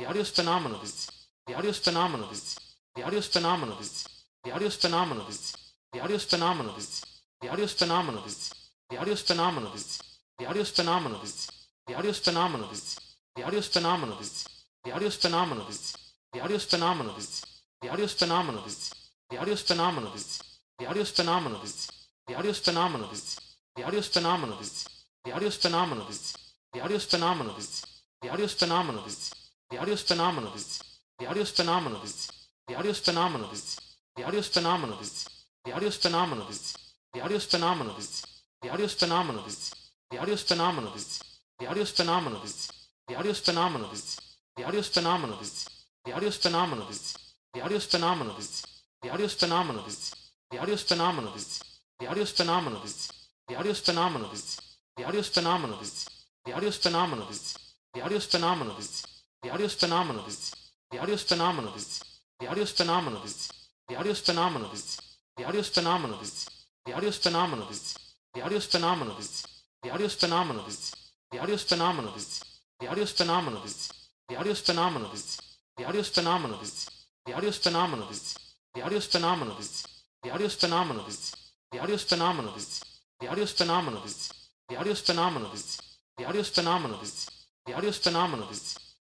The audio is phenomenal, dudes. The audio is phenomenal, dudes. The audio is phenomenal, dudes. The audio is phenomenal, dudes. The audio is phenomenal, dudes. The audio is phenomenal, dudes. The audio is phenomenal, dudes. The audio is phenomenal, dudes. The audio phenomenal, dudes. The audio phenomenal, dudes. The audio phenomenal, dudes. The audio phenomenal, dudes. The audio phenomenal, dudes. The audio phenomenal, dudes. The audio phenomenal, dudes. The audio phenomenal, dudes. The audio phenomenal, dudes. The audio phenomenal, dudes. The audio phenomenal, dudes. The audio phenomenal, dudes. The audio is phenomenal, dudes. The audio is phenomenal, dudes. The audio is phenomenal, dudes. The audio is phenomenal, dudes. The audio is phenomenal, dudes. The audio is phenomenal, dudes. The audio is phenomenal, dudes. The audio is phenomenal, dudes. The audio is phenomenal, dudes. The audio is phenomenal, dudes. The audio is phenomenal, dudes. The audio is phenomenal, dudes. The audio is phenomenal, dudes. The audio is phenomenal, dudes. The audio is phenomenal, dudes. The audio is phenomenal, dudes. The audio phenomenal, dudes. The audio phenomenal, dudes. The audio phenomenal, dudes. The audio phenomenal, dudes. The audio is phenomenal, dudes. The audio is phenomenal, dudes. The audio is phenomenal, dudes. The audio is phenomenal, dudes. The audio is phenomenal, dudes. The audio is phenomenal, dudes. The audio is phenomenal, dudes. The audio is phenomenal, dudes. The audio is phenomenal, dudes. The audio is phenomenal, dudes. The audio is phenomenal, dudes. The audio is phenomenal, dudes. The audio is phenomenal, dudes. The audio is phenomenal, dudes. The audio is phenomenal, dudes. The audio is phenomenal, dudes. The audio is phenomenal, dudes. The audio phenomenal, dudes. The audio phenomenal, dudes. The audio phenomenal, dudes.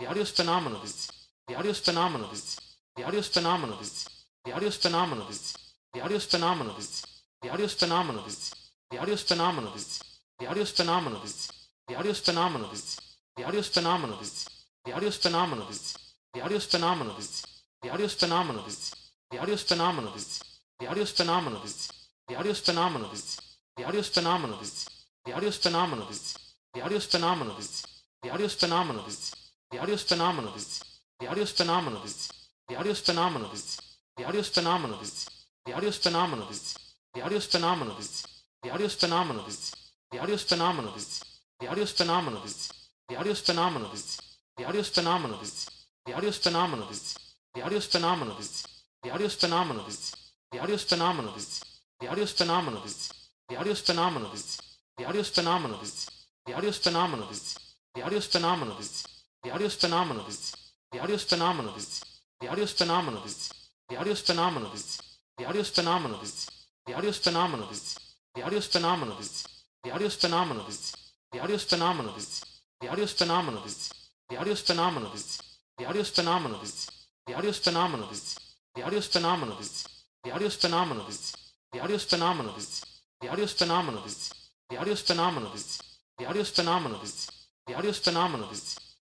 The audio is phenomenal, dudes. The audio is phenomenal, dudes. The audio is phenomenal, dudes. The audio is phenomenal, dudes. The audio is phenomenal, dudes. The audio is phenomenal, dudes. The audio is phenomenal, dudes. The audio is phenomenal, dudes. The audio is phenomenal, dudes. The audio phenomenal, dudes. The audio phenomenal, dudes. The audio phenomenal, dudes. The audio phenomenal, dudes. The audio phenomenal, dudes. The audio phenomenal, dudes. The audio phenomenal, dudes. The audio phenomenal, dudes. The audio phenomenal, dudes. The audio phenomenal, dudes. The audio phenomenal, dudes. The audio is phenomenal, dudes. The audio is phenomenal, dudes. The audio is phenomenal, dudes. The audio is phenomenal, dudes. The audio is phenomenal, dudes. The audio is phenomenal, dudes. The audio is phenomenal, dudes. The audio is phenomenal, dudes. The audio is phenomenal, dudes. The audio is phenomenal, dudes. The audio is phenomenal, dudes. The audio is phenomenal, dudes. The audio is phenomenal, dudes. The audio is phenomenal, dudes. The audio is phenomenal, dudes. The audio is phenomenal, dudes. The audio phenomenal, dudes. The audio phenomenal, dudes. The audio phenomenal, dudes. The audio phenomenal, dudes. The audio is phenomenal, dudes. The audio is phenomenal, dudes. The audio is phenomenal, dudes. The audio is phenomenal, dudes. The audio is phenomenal, dudes. The audio is phenomenal, dudes. The audio is phenomenal, dudes. The audio is phenomenal, dudes. The audio is phenomenal, dudes. The audio is phenomenal, dudes. The audio is phenomenal, dudes. The audio is phenomenal, dudes. The audio is phenomenal, dudes. The audio is phenomenal, dudes. The audio is phenomenal, dudes. The audio is phenomenal, dudes. The audio is phenomenal, dudes. The audio phenomenal, dudes. The audio phenomenal, dudes. The audio phenomenal, dudes.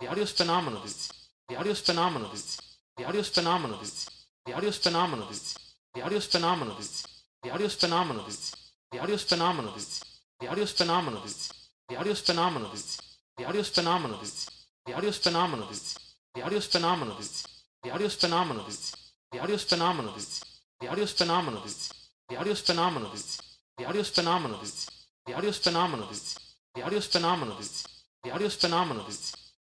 The audio is phenomenal, dudes. The audio is phenomenal, dudes. The audio is phenomenal, dudes. The audio is phenomenal, dudes. The audio is phenomenal, dudes. The audio is phenomenal, dudes. The audio is phenomenal, dudes. The audio is phenomenal, dudes. The audio is phenomenal, dudes. The audio is phenomenal, dudes. The audio is phenomenal, dudes. The audio is phenomenal, dudes. The audio is phenomenal, dudes. The audio is phenomenal, dudes. The audio is phenomenal, dudes. The audio phenomenal, dudes. The audio phenomenal, dudes. The audio phenomenal, dudes. The audio phenomenal, dudes. The audio phenomenal, dudes.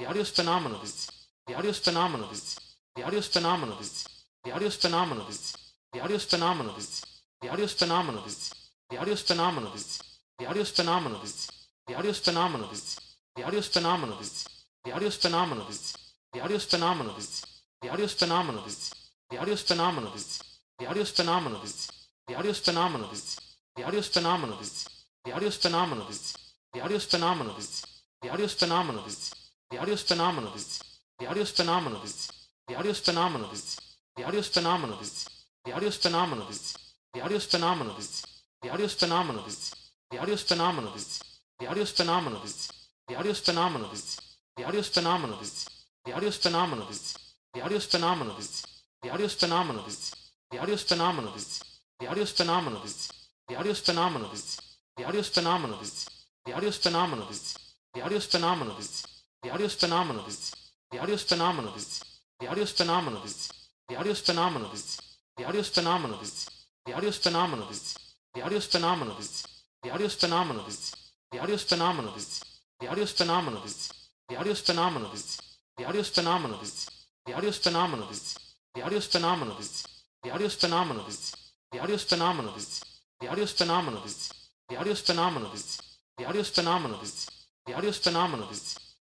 The audio is phenomenal, dudes. The audio is phenomenal, dudes. The audio is phenomenal, dudes. The audio is phenomenal, dudes. The audio is phenomenal, dudes. The audio is phenomenal, dudes. The audio is phenomenal, dudes. The audio is phenomenal, dudes. The audio phenomenal, dudes. The audio phenomenal, dudes. The audio phenomenal, dudes. The audio phenomenal, dudes. The audio phenomenal, dudes. The audio phenomenal, dudes. The audio phenomenal, dudes. The audio phenomenal, dudes. The audio phenomenal, dudes. The audio phenomenal, dudes. The audio phenomenal, dudes. The audio phenomenal, dudes. The audio is phenomenal, dudes. The audio is phenomenal, dudes. The audio is phenomenal, dudes. The audio is phenomenal, dudes. The audio is phenomenal, dudes. The audio is phenomenal, dudes. The audio is phenomenal, dudes. The audio is phenomenal, dudes. The audio is phenomenal, dudes. The audio is phenomenal, dudes. The audio is phenomenal, dudes. The audio is phenomenal, dudes. The audio is phenomenal, dudes. The audio is phenomenal, dudes. The audio is phenomenal, dudes. The audio is phenomenal, dudes. The audio phenomenal, dudes. The audio phenomenal, dudes. The audio phenomenal, dudes. The audio phenomenal, dudes. The audio is phenomenal, dudes. The audio is phenomenal, dudes. The audio is phenomenal, dudes. The audio is phenomenal, dudes. The audio is phenomenal, dudes. The audio is phenomenal, dudes. The audio is phenomenal, dudes. The audio is phenomenal, dudes. The audio is phenomenal, dudes. The audio is phenomenal, dudes. The audio is phenomenal, dudes. The audio is phenomenal, dudes. The audio is phenomenal, dudes. The audio is phenomenal, dudes. The audio is phenomenal, dudes. The audio is phenomenal, dudes. The audio is phenomenal, dudes. The audio phenomenal, dudes. The audio phenomenal, dudes. The audio phenomenal, dudes.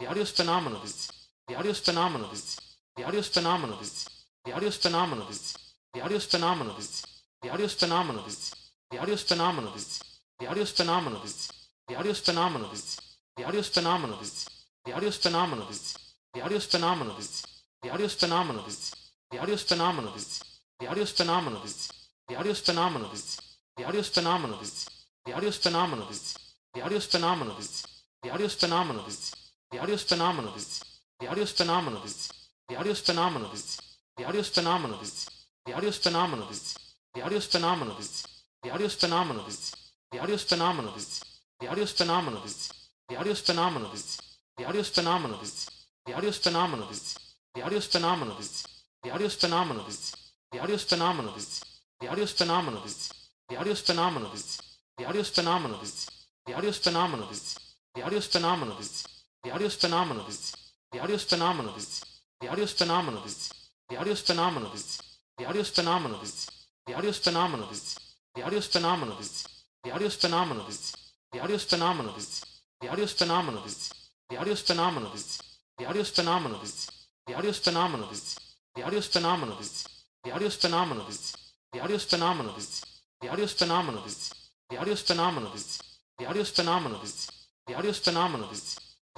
The audio is phenomenal, dudes. The audio is phenomenal, dudes. The audio is phenomenal, dudes. The audio is phenomenal, dudes. The audio is phenomenal, dudes. The audio is phenomenal, dudes. The audio is phenomenal, dudes. The audio is phenomenal, dudes. The audio is phenomenal, dudes. The audio is phenomenal, dudes. The audio is phenomenal, dudes. The audio is phenomenal, dudes. The audio is phenomenal, dudes. The audio is phenomenal, dudes. The audio is phenomenal, dudes. The audio phenomenal, dudes. The audio phenomenal, dudes. The audio phenomenal, dudes. The audio phenomenal, dudes. The audio phenomenal, dudes. The audio is phenomenal, dudes. The audio is phenomenal, dudes. The audio is phenomenal, dudes. The audio is phenomenal, dudes. The audio is phenomenal, dudes. The audio is phenomenal, dudes. The audio is phenomenal, dudes. The audio is phenomenal, dudes. The audio is phenomenal, dudes. The audio is phenomenal, dudes. The audio is phenomenal, dudes. The audio is phenomenal, dudes. The audio is phenomenal, dudes. The audio is phenomenal, dudes. The audio is phenomenal, dudes. The audio is phenomenal, dudes. The audio phenomenal, dudes. The audio phenomenal, dudes. The audio phenomenal, dudes. The audio phenomenal, dudes. The audio is phenomenal, dudes. The audio is phenomenal, dudes. The audio is phenomenal, dudes. The audio is phenomenal, dudes. The audio is phenomenal, dudes. The audio is phenomenal, dudes. The audio is phenomenal, dudes. The audio is phenomenal, dudes. The audio is phenomenal, dudes. The audio is phenomenal, dudes. The audio is phenomenal, dudes. The audio is phenomenal, dudes. The audio is phenomenal, dudes. The audio is phenomenal, dudes. The audio is phenomenal, dudes. The audio is phenomenal, dudes. The audio is phenomenal, dudes. The audio phenomenal, dudes. The audio phenomenal, dudes. The audio phenomenal, dudes.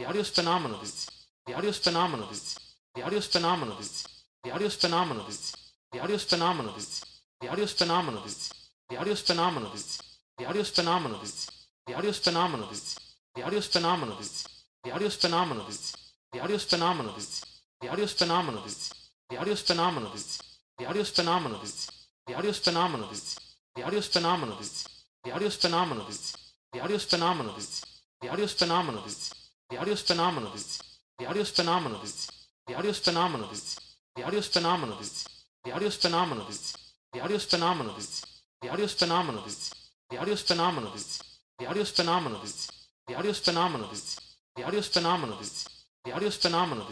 The audio is phenomenal, dudes. The audio is phenomenal, dudes. The audio is phenomenal, dudes. The audio is phenomenal, dudes. The audio is phenomenal, dudes. The audio is phenomenal, dudes. The audio is phenomenal, dudes. The audio is phenomenal, dudes. The audio is phenomenal, dudes. The audio is phenomenal, dudes. The audio is phenomenal, dudes. The audio is phenomenal, dudes. The audio is phenomenal, dudes. The audio is phenomenal, dudes. The audio is phenomenal, dudes. The audio is phenomenal, dudes. The audio phenomenal, dudes. The audio phenomenal, dudes. The audio phenomenal, dudes. The audio phenomenal, dudes. The audio is phenomenal, dudes. The audio is phenomenal, dudes. The audio is phenomenal, dudes. The audio is phenomenal, dudes. The audio is phenomenal, dudes. The audio is phenomenal, dudes. The audio is phenomenal, dudes. The audio is phenomenal, dudes. The audio is phenomenal, dudes. The audio is phenomenal, dudes. The audio is phenomenal, dudes. The audio is phenomenal,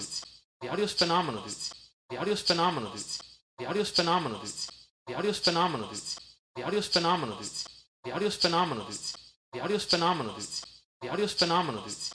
dudes. The audio is phenomenal, dudes. The audio is phenomenal, dudes. The audio is phenomenal, dudes. The audio phenomenal, dudes. The audio phenomenal, dudes. The audio phenomenal, dudes. The audio phenomenal, dudes. The audio phenomenal, dudes.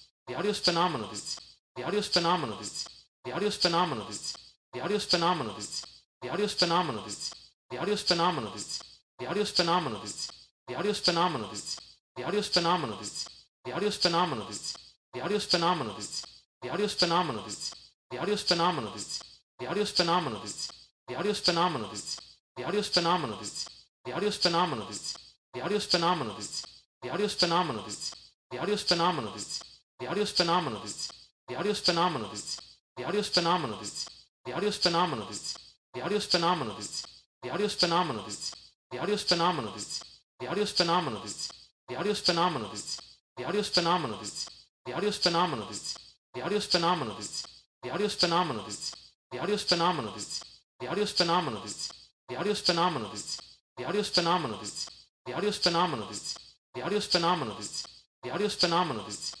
The audio is phenomenal, dudes. The audio is phenomenal, dudes. The audio is phenomenal, dudes. The audio is phenomenal, dudes. The audio is phenomenal, dudes. The audio is phenomenal, dudes. The audio is phenomenal, dudes. The audio is phenomenal, dudes. The audio is phenomenal, dudes. The audio is phenomenal, dudes. The audio is phenomenal, dudes. The audio is phenomenal, dudes. The audio is phenomenal, dudes. The audio is phenomenal, dudes. The audio is phenomenal, dudes. The audio is phenomenal, dudes. The phenomenal, dudes. The phenomenal, dudes. The phenomenal, dudes. The phenomenal, dudes. The audio is phenomenal, dudes. The audio is phenomenal, dudes. The audio is phenomenal, dudes. The audio is phenomenal, dudes. The audio is phenomenal, dudes. The audio is phenomenal, dudes. The audio is phenomenal, dudes. The audio is phenomenal, dudes. The audio is phenomenal, dudes. The audio phenomenal, dudes. The audio phenomenal, dudes. The audio phenomenal, dudes. The audio phenomenal, dudes. The audio phenomenal, dudes. The audio phenomenal, dudes. The audio phenomenal, dudes. The audio phenomenal, dudes. The audio phenomenal, dudes. The audio phenomenal, dudes. The audio phenomenal, dudes.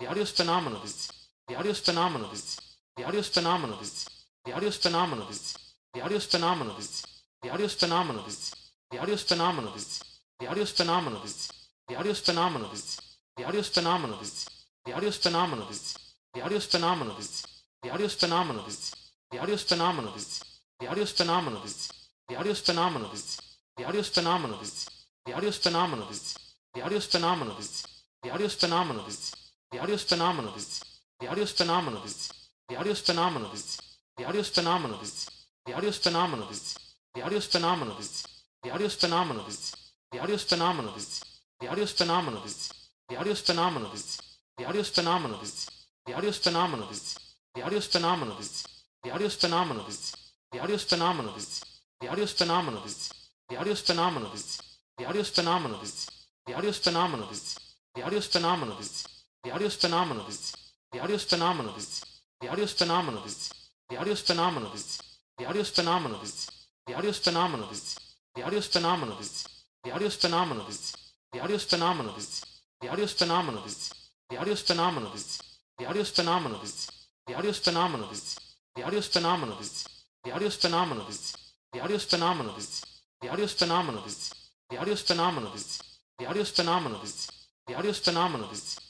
The audio is phenomenal, dudes. The audio is phenomenal, dudes. The audio is phenomenal, dudes. The audio is phenomenal, dudes. The audio is phenomenal, dudes. The audio is phenomenal, dudes. The audio is phenomenal, dudes. The audio is phenomenal, dudes. The audio is phenomenal, dudes. The audio phenomenal, dudes. The audio phenomenal, dudes. The audio phenomenal, dudes. The audio phenomenal, dudes. The audio phenomenal, dudes. The audio phenomenal, dudes. The audio phenomenal, dudes. The audio phenomenal, dudes. The audio phenomenal, dudes. The audio phenomenal, dudes. The audio phenomenal, dudes. The audio is phenomenal, dudes. The audio is phenomenal, dudes. The audio is phenomenal, dudes. The audio is phenomenal, dudes. The audio is phenomenal, dudes. The audio is phenomenal, dudes. The audio is phenomenal, dudes. The audio is phenomenal, dudes. The audio is phenomenal, dudes. The audio is phenomenal, dudes. The audio is phenomenal, dudes. The audio is phenomenal, dudes. The audio is phenomenal, dudes. The audio is phenomenal, dudes. The audio is phenomenal, dudes. The audio is phenomenal, dudes. The audio phenomenal, dudes. The audio phenomenal, dudes. The audio phenomenal, dudes. The audio phenomenal, dudes. The audio is phenomenal, dudes. The audio is phenomenal, dudes. The audio is phenomenal, dudes. The audio is phenomenal, dudes. The audio is phenomenal, dudes. The audio is phenomenal, dudes. The audio is phenomenal, dudes. The audio is phenomenal, dudes. The audio is phenomenal, dudes. The audio is phenomenal, dudes. The audio is phenomenal, dudes. The audio is phenomenal, dudes. The audio is phenomenal, dudes. The audio is phenomenal, dudes. The audio is phenomenal, dudes. The audio is phenomenal, dudes. The audio is phenomenal, dudes. The audio phenomenal, dudes. The audio phenomenal, dudes. The audio phenomenal, dudes.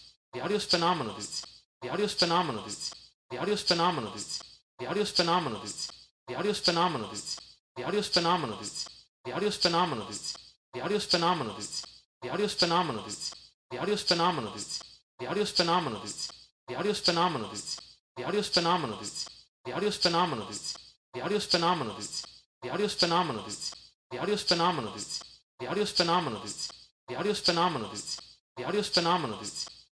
The audio is phenomenal, dudes. The audio is phenomenal, dudes. The audio is phenomenal, dudes. The audio is phenomenal, dudes. The audio is phenomenal, dudes. The audio is phenomenal, dudes. The audio is phenomenal, dudes. The audio is phenomenal, dudes. The audio is phenomenal, dudes. The audio is phenomenal, dudes. The audio is phenomenal, dudes. The audio is phenomenal, dudes. The audio is phenomenal, dudes. The audio is phenomenal, dudes. The audio is phenomenal, dudes. The audio is phenomenal, dudes. The audio phenomenal, dudes. The audio phenomenal, dudes. The audio phenomenal, dudes. The audio phenomenal, dudes.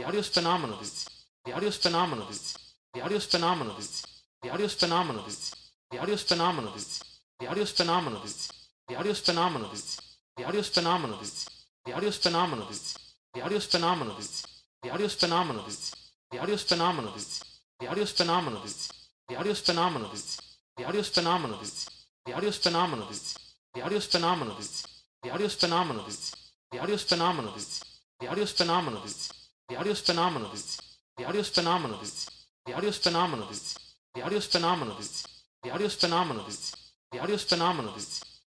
The audio is phenomenal, dudes. The audio is phenomenal, dudes. The audio is phenomenal, dudes. The audio is phenomenal, dudes. The audio is phenomenal, dudes. The audio is phenomenal, dudes. The audio is phenomenal, dudes. The audio is phenomenal, dudes. The audio is phenomenal, dudes. The audio is phenomenal, dudes. The audio is phenomenal, dudes. The audio is phenomenal, dudes. The audio is phenomenal, dudes. The audio is phenomenal, dudes. The audio is phenomenal, dudes. The audio is phenomenal, dudes. The phenomenal, dudes. The phenomenal, dudes. The phenomenal, dudes. The phenomenal, dudes. The audio is phenomenal, dudes. The audio is phenomenal, dudes. The audio is phenomenal, dudes. The audio is phenomenal, dudes. The audio is phenomenal, dudes. The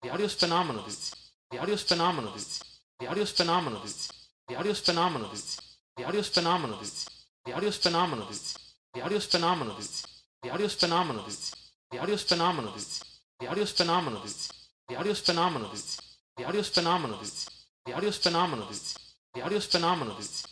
audio is phenomenal, dudes. The audio is phenomenal, dudes. The audio is phenomenal, dudes. The audio is phenomenal, dudes. The audio phenomenal, dudes. The audio phenomenal, dudes. The audio phenomenal, dudes. The audio phenomenal, dudes. The audio phenomenal, dudes. The audio phenomenal, dudes. The audio phenomenal, dudes. The audio phenomenal, dudes. The audio phenomenal, dudes. The audio phenomenal, dudes. The audio phenomenal, dudes.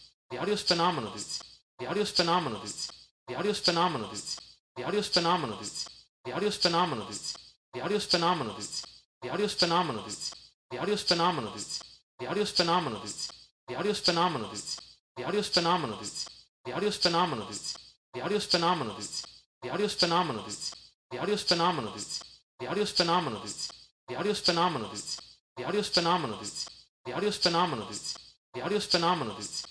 The audio is phenomenal, dudes. The audio is phenomenal, dudes. The audio is phenomenal, dudes. The audio is phenomenal, dudes. The audio is phenomenal, dudes. The audio is phenomenal, dudes. The audio is phenomenal, dudes. The audio is phenomenal, dudes. The audio is phenomenal, dudes. The audio phenomenal, dudes. The audio phenomenal, dudes. The audio phenomenal, dudes. The audio phenomenal, dudes. The audio phenomenal, dudes. The audio phenomenal, dudes. The audio phenomenal, dudes. The audio phenomenal, dudes. The audio phenomenal, dudes. The audio phenomenal, dudes. The audio phenomenal, dudes.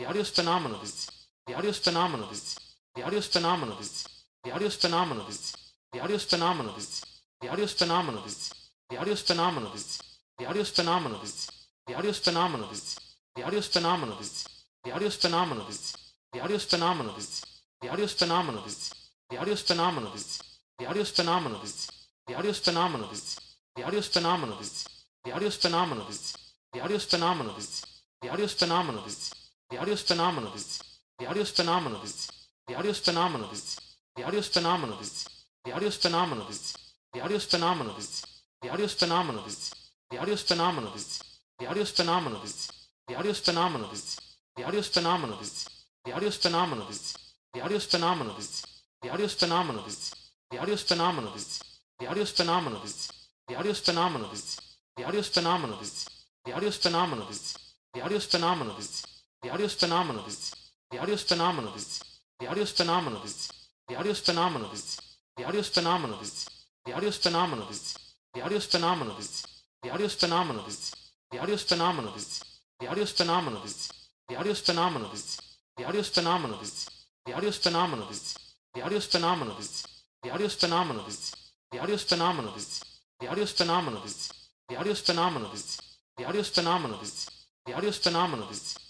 The audio is phenomenal, dudes. The audio is phenomenal, dudes. The audio is phenomenal, dudes. The audio is phenomenal, dudes. The audio is phenomenal, dudes. The audio is phenomenal, dudes. The audio is phenomenal, dudes. The audio is phenomenal, dudes. The audio phenomenal, dudes. The audio phenomenal, dudes. The audio phenomenal, dudes. The audio phenomenal, dudes. The audio phenomenal, dudes. The audio phenomenal, dudes. The audio phenomenal, dudes. The audio phenomenal, dudes. The audio phenomenal, dudes. The audio phenomenal, dudes. The audio phenomenal, dudes. The audio phenomenal, dudes. The audio is phenomenal, dudes. The audio is phenomenal, dudes. The audio is phenomenal, dudes. The audio is phenomenal, dudes. The audio is phenomenal, dudes. The audio is phenomenal, dudes. The audio is phenomenal, dudes. The audio is phenomenal, dudes. The audio is phenomenal, dudes. The audio is phenomenal, dudes. The audio is phenomenal, dudes. The audio is phenomenal, dudes. The audio is phenomenal, dudes. The audio is phenomenal, dudes. The audio is phenomenal, dudes. The audio phenomenal, dudes. The audio phenomenal, dudes. The audio phenomenal, dudes. The audio phenomenal, dudes. The audio phenomenal, dudes. The audio is phenomenal, dudes. The audio is phenomenal, dudes. The audio is phenomenal, dudes. The audio is phenomenal, dudes. The audio is phenomenal, dudes. The audio is phenomenal, dudes. The audio is phenomenal, dudes. The audio is phenomenal, dudes. The audio is phenomenal, dudes. The audio is phenomenal, dudes. The audio is phenomenal, dudes. The audio is phenomenal, dudes. The audio is phenomenal, dudes. The audio is phenomenal, dudes. The audio is phenomenal, dudes. The audio is phenomenal, dudes. The audio is phenomenal, dudes. The audio phenomenal, dudes. The audio phenomenal, dudes. The audio phenomenal, dudes.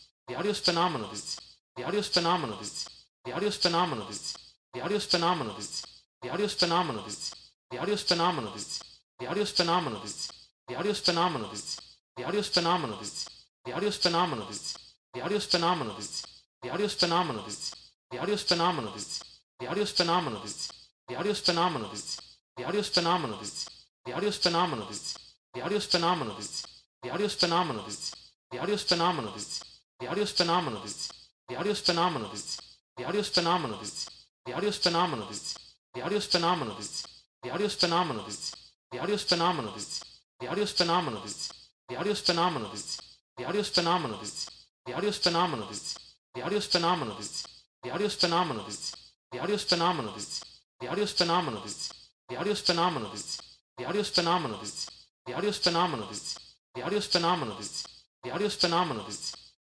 The audio is phenomenal, dudes. The audio is phenomenal, dudes. The audio is phenomenal, dudes. The audio is phenomenal, dudes. The audio is phenomenal, dudes. The audio is phenomenal, dudes. The audio is phenomenal, dudes. The audio is phenomenal, dudes. The audio is phenomenal, dudes. The audio is phenomenal, dudes. The audio is phenomenal, dudes. The audio is phenomenal, dudes. The audio is phenomenal, dudes. The audio is phenomenal, dudes. The audio is phenomenal, dudes. The audio is phenomenal, dudes. The phenomenal, dudes. The phenomenal, dudes. The phenomenal, dudes. The phenomenal, dudes. The audio is phenomenal, dudes. The audio is phenomenal, dudes. The audio is phenomenal, dudes. The audio is phenomenal, dudes. The audio is phenomenal, dudes. The audio is phenomenal, dudes. The audio is phenomenal, dudes. The audio is phenomenal, dudes. The audio is phenomenal, dudes. The audio phenomenal, dudes. The audio phenomenal, dudes. The audio phenomenal, dudes. The audio phenomenal, dudes. The audio phenomenal, dudes. The audio phenomenal, dudes. The audio phenomenal, dudes. The audio phenomenal, dudes. The audio phenomenal, dudes. The audio phenomenal, dudes. The audio phenomenal, dudes.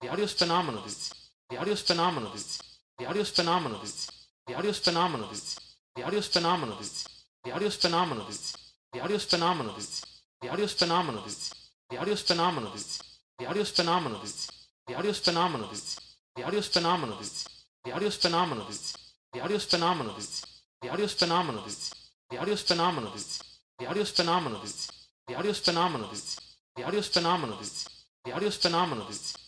The audio is phenomenal, dudes. The audio is phenomenal, dudes. The audio is phenomenal, dudes. The audio is phenomenal, dudes. The audio is phenomenal, dudes. The audio is phenomenal, dudes. The audio is phenomenal, dudes. The audio is phenomenal, dudes. The audio is phenomenal, dudes. The audio is phenomenal, dudes. The audio is phenomenal, dudes. The audio is phenomenal, dudes. The audio is phenomenal, dudes. The audio is phenomenal, dudes. The audio is phenomenal, dudes. The audio is phenomenal, dudes. The audio is phenomenal, dudes. The audio phenomenal, dudes. The audio phenomenal, dudes. The audio phenomenal, dudes.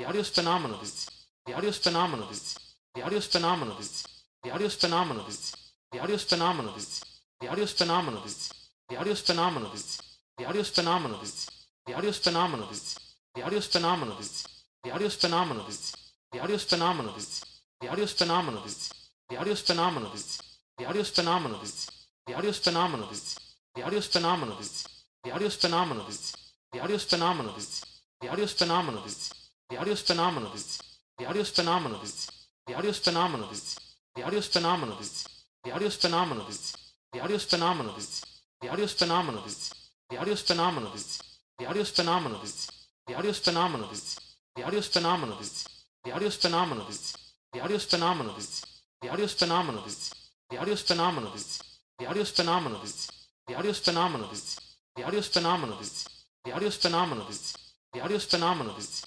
The audio is phenomenal, dudes. The audio is phenomenal, dudes. The audio is phenomenal, dudes. The audio is phenomenal, dudes. The audio is phenomenal, dudes. The audio is phenomenal, dudes. The audio is phenomenal, dudes. The audio is phenomenal, dudes. The audio is phenomenal, dudes. The audio is phenomenal, dudes. The audio is phenomenal, dudes. The audio is phenomenal, dudes. The audio is phenomenal, dudes. The audio is phenomenal, dudes. The audio is phenomenal, dudes. The audio is phenomenal, dudes. The phenomenal, dudes. The phenomenal, dudes. The phenomenal, dudes. The phenomenal, dudes. The audio is phenomenal, dudes. The audio is phenomenal, dudes. The audio is phenomenal, dudes. The audio is phenomenal, dudes. The audio is phenomenal, dudes. The audio is phenomenal, dudes. The audio is phenomenal, dudes. The audio is phenomenal, dudes. The audio is phenomenal, dudes. The audio is phenomenal, dudes. The audio is phenomenal, dudes. The audio is phenomenal, dudes. The audio is phenomenal, dudes. The audio is phenomenal, dudes. The audio is phenomenal, dudes. The audio phenomenal, dudes. The audio phenomenal, dudes. The audio phenomenal, dudes. The audio phenomenal, dudes. The audio phenomenal, dudes.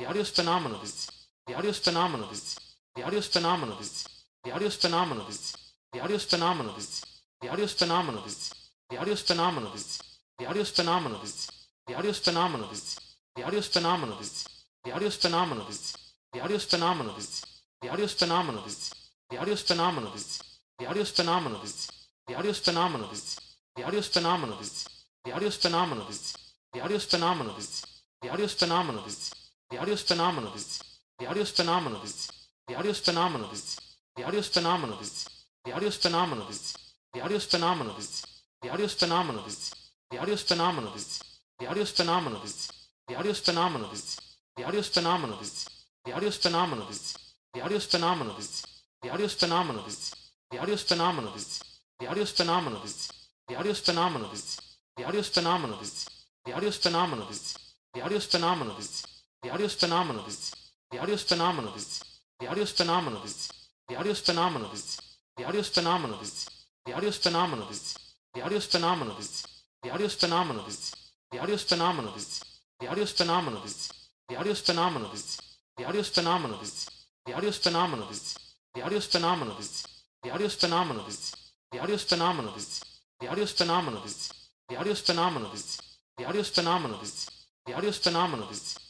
The audio is phenomenal, dudes. The audio is phenomenal, dudes. The audio is phenomenal, dudes. The audio is phenomenal, dudes. The audio is phenomenal, dudes. The audio is phenomenal, dudes. The audio is phenomenal, dudes. The audio is phenomenal, dudes. The audio is phenomenal, dudes. The audio phenomenal, dudes. The audio phenomenal, dudes. The audio phenomenal, dudes. The audio phenomenal, dudes. The audio phenomenal, dudes. The audio phenomenal, dudes. The audio phenomenal, dudes. The audio phenomenal, dudes. The audio phenomenal, dudes. The audio phenomenal, dudes. The audio phenomenal, dudes. The audio is phenomenal, dudes. The audio is phenomenal, dudes. The audio is phenomenal, dudes. The audio is phenomenal, dudes. The audio is phenomenal, dudes. The audio is phenomenal, dudes. The audio is phenomenal, dudes. The audio is phenomenal, dudes. The audio is phenomenal, dudes. The audio is phenomenal, dudes. The audio is phenomenal, dudes. The audio is phenomenal, dudes. The audio is phenomenal, dudes. The audio is phenomenal, dudes. The audio is phenomenal, dudes. The audio is phenomenal, dudes. The audio phenomenal, dudes. The audio phenomenal, dudes. The audio phenomenal, dudes. The audio phenomenal, dudes. The audio is phenomenal, dudes. The audio is phenomenal, dudes. The audio is phenomenal, dudes. The audio is phenomenal, dudes. The audio is phenomenal, dudes. The audio is phenomenal, dudes. The audio is phenomenal, dudes. The audio is phenomenal, dudes. The audio is phenomenal, dudes. The audio is phenomenal, dudes. The audio is phenomenal, dudes. The audio is phenomenal, dudes. The audio is phenomenal, dudes. The audio is phenomenal, dudes. The audio is phenomenal, dudes. The audio is phenomenal, dudes. The audio phenomenal, dudes. The audio phenomenal, dudes. The audio phenomenal, dudes. The audio phenomenal, dudes.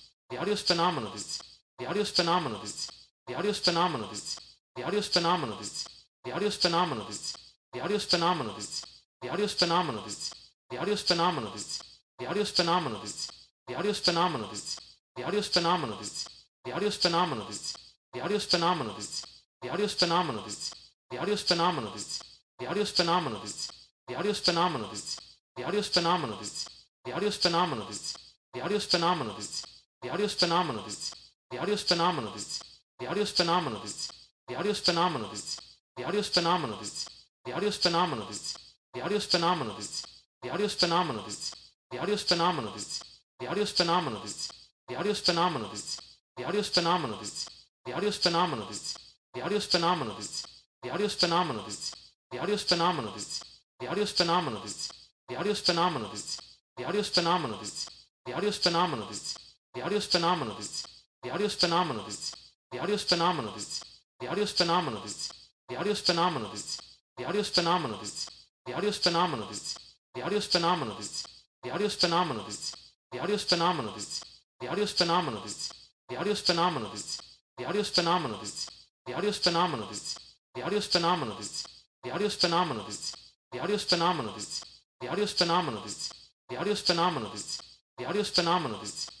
The audio is phenomenal, dudes. The audio is phenomenal, dudes. The audio is phenomenal, dudes. The audio is phenomenal, dudes. The audio is phenomenal, dudes. The audio is phenomenal, dudes. The audio is phenomenal, dudes. The audio is phenomenal, dudes. The audio is phenomenal, dudes. The audio is phenomenal, dudes. The audio is phenomenal, dudes. The audio is phenomenal, dudes. The audio is phenomenal, dudes. The audio is phenomenal, dudes. The audio is phenomenal, dudes. The audio phenomenal, dudes. The audio phenomenal, dudes. The audio phenomenal, dudes. The audio phenomenal, dudes. The audio phenomenal, dudes. The audio is phenomenal, dudes. The audio is phenomenal, dudes. The audio is phenomenal, dudes. The audio is phenomenal, dudes. The audio is phenomenal, dudes. The audio is phenomenal, dudes. The audio is phenomenal, dudes. The audio is phenomenal, dudes. The audio is phenomenal, dudes. The audio is phenomenal, dudes. The audio is phenomenal, dudes. The audio is phenomenal, dudes. The audio is phenomenal, dudes. The audio is phenomenal, dudes. The audio is phenomenal, dudes. The audio is phenomenal, dudes. The audio phenomenal, dudes. The audio phenomenal, dudes. The audio phenomenal, dudes. The audio phenomenal, dudes. The audio is phenomenal, dudes. The audio is phenomenal, dudes. The audio is phenomenal, dudes. The audio is phenomenal, dudes. The audio is phenomenal, dudes. The audio is phenomenal, dudes. The audio is phenomenal, dudes. The audio is phenomenal, dudes. The audio is phenomenal, dudes. The audio is phenomenal, dudes. The audio is phenomenal, dudes. The audio is phenomenal, dudes. The audio is phenomenal, dudes. The audio is phenomenal, dudes. The audio is phenomenal, dudes. The audio is phenomenal, dudes. The audio is phenomenal, dudes. The audio phenomenal, dudes. The audio phenomenal, dudes. The audio phenomenal, dudes.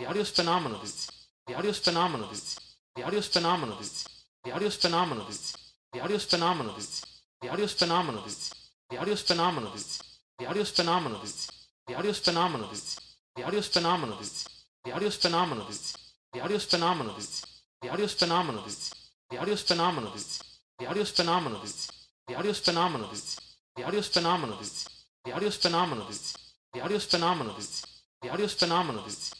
The audio is phenomenal, dudes. The audio is phenomenal, dudes. The audio is phenomenal, dudes. The audio is phenomenal, dudes. The audio is phenomenal, dudes. The audio is phenomenal, dudes. The audio is phenomenal, dudes. The audio is phenomenal, dudes. The audio is phenomenal, dudes. The audio phenomenal, dudes. The audio phenomenal, dudes. The audio phenomenal, dudes. The audio phenomenal, dudes. The audio phenomenal, dudes. The audio phenomenal, dudes. The audio phenomenal, dudes. The audio phenomenal, dudes. The audio phenomenal, dudes. The audio phenomenal, dudes. The audio phenomenal, dudes.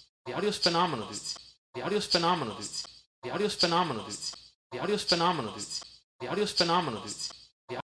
The audio's phenomenal, dude. The audio's phenomenal, dude. The audio's phenomenal, dude. The audio's phenomenal, dude. The audio's phenomenal, dude.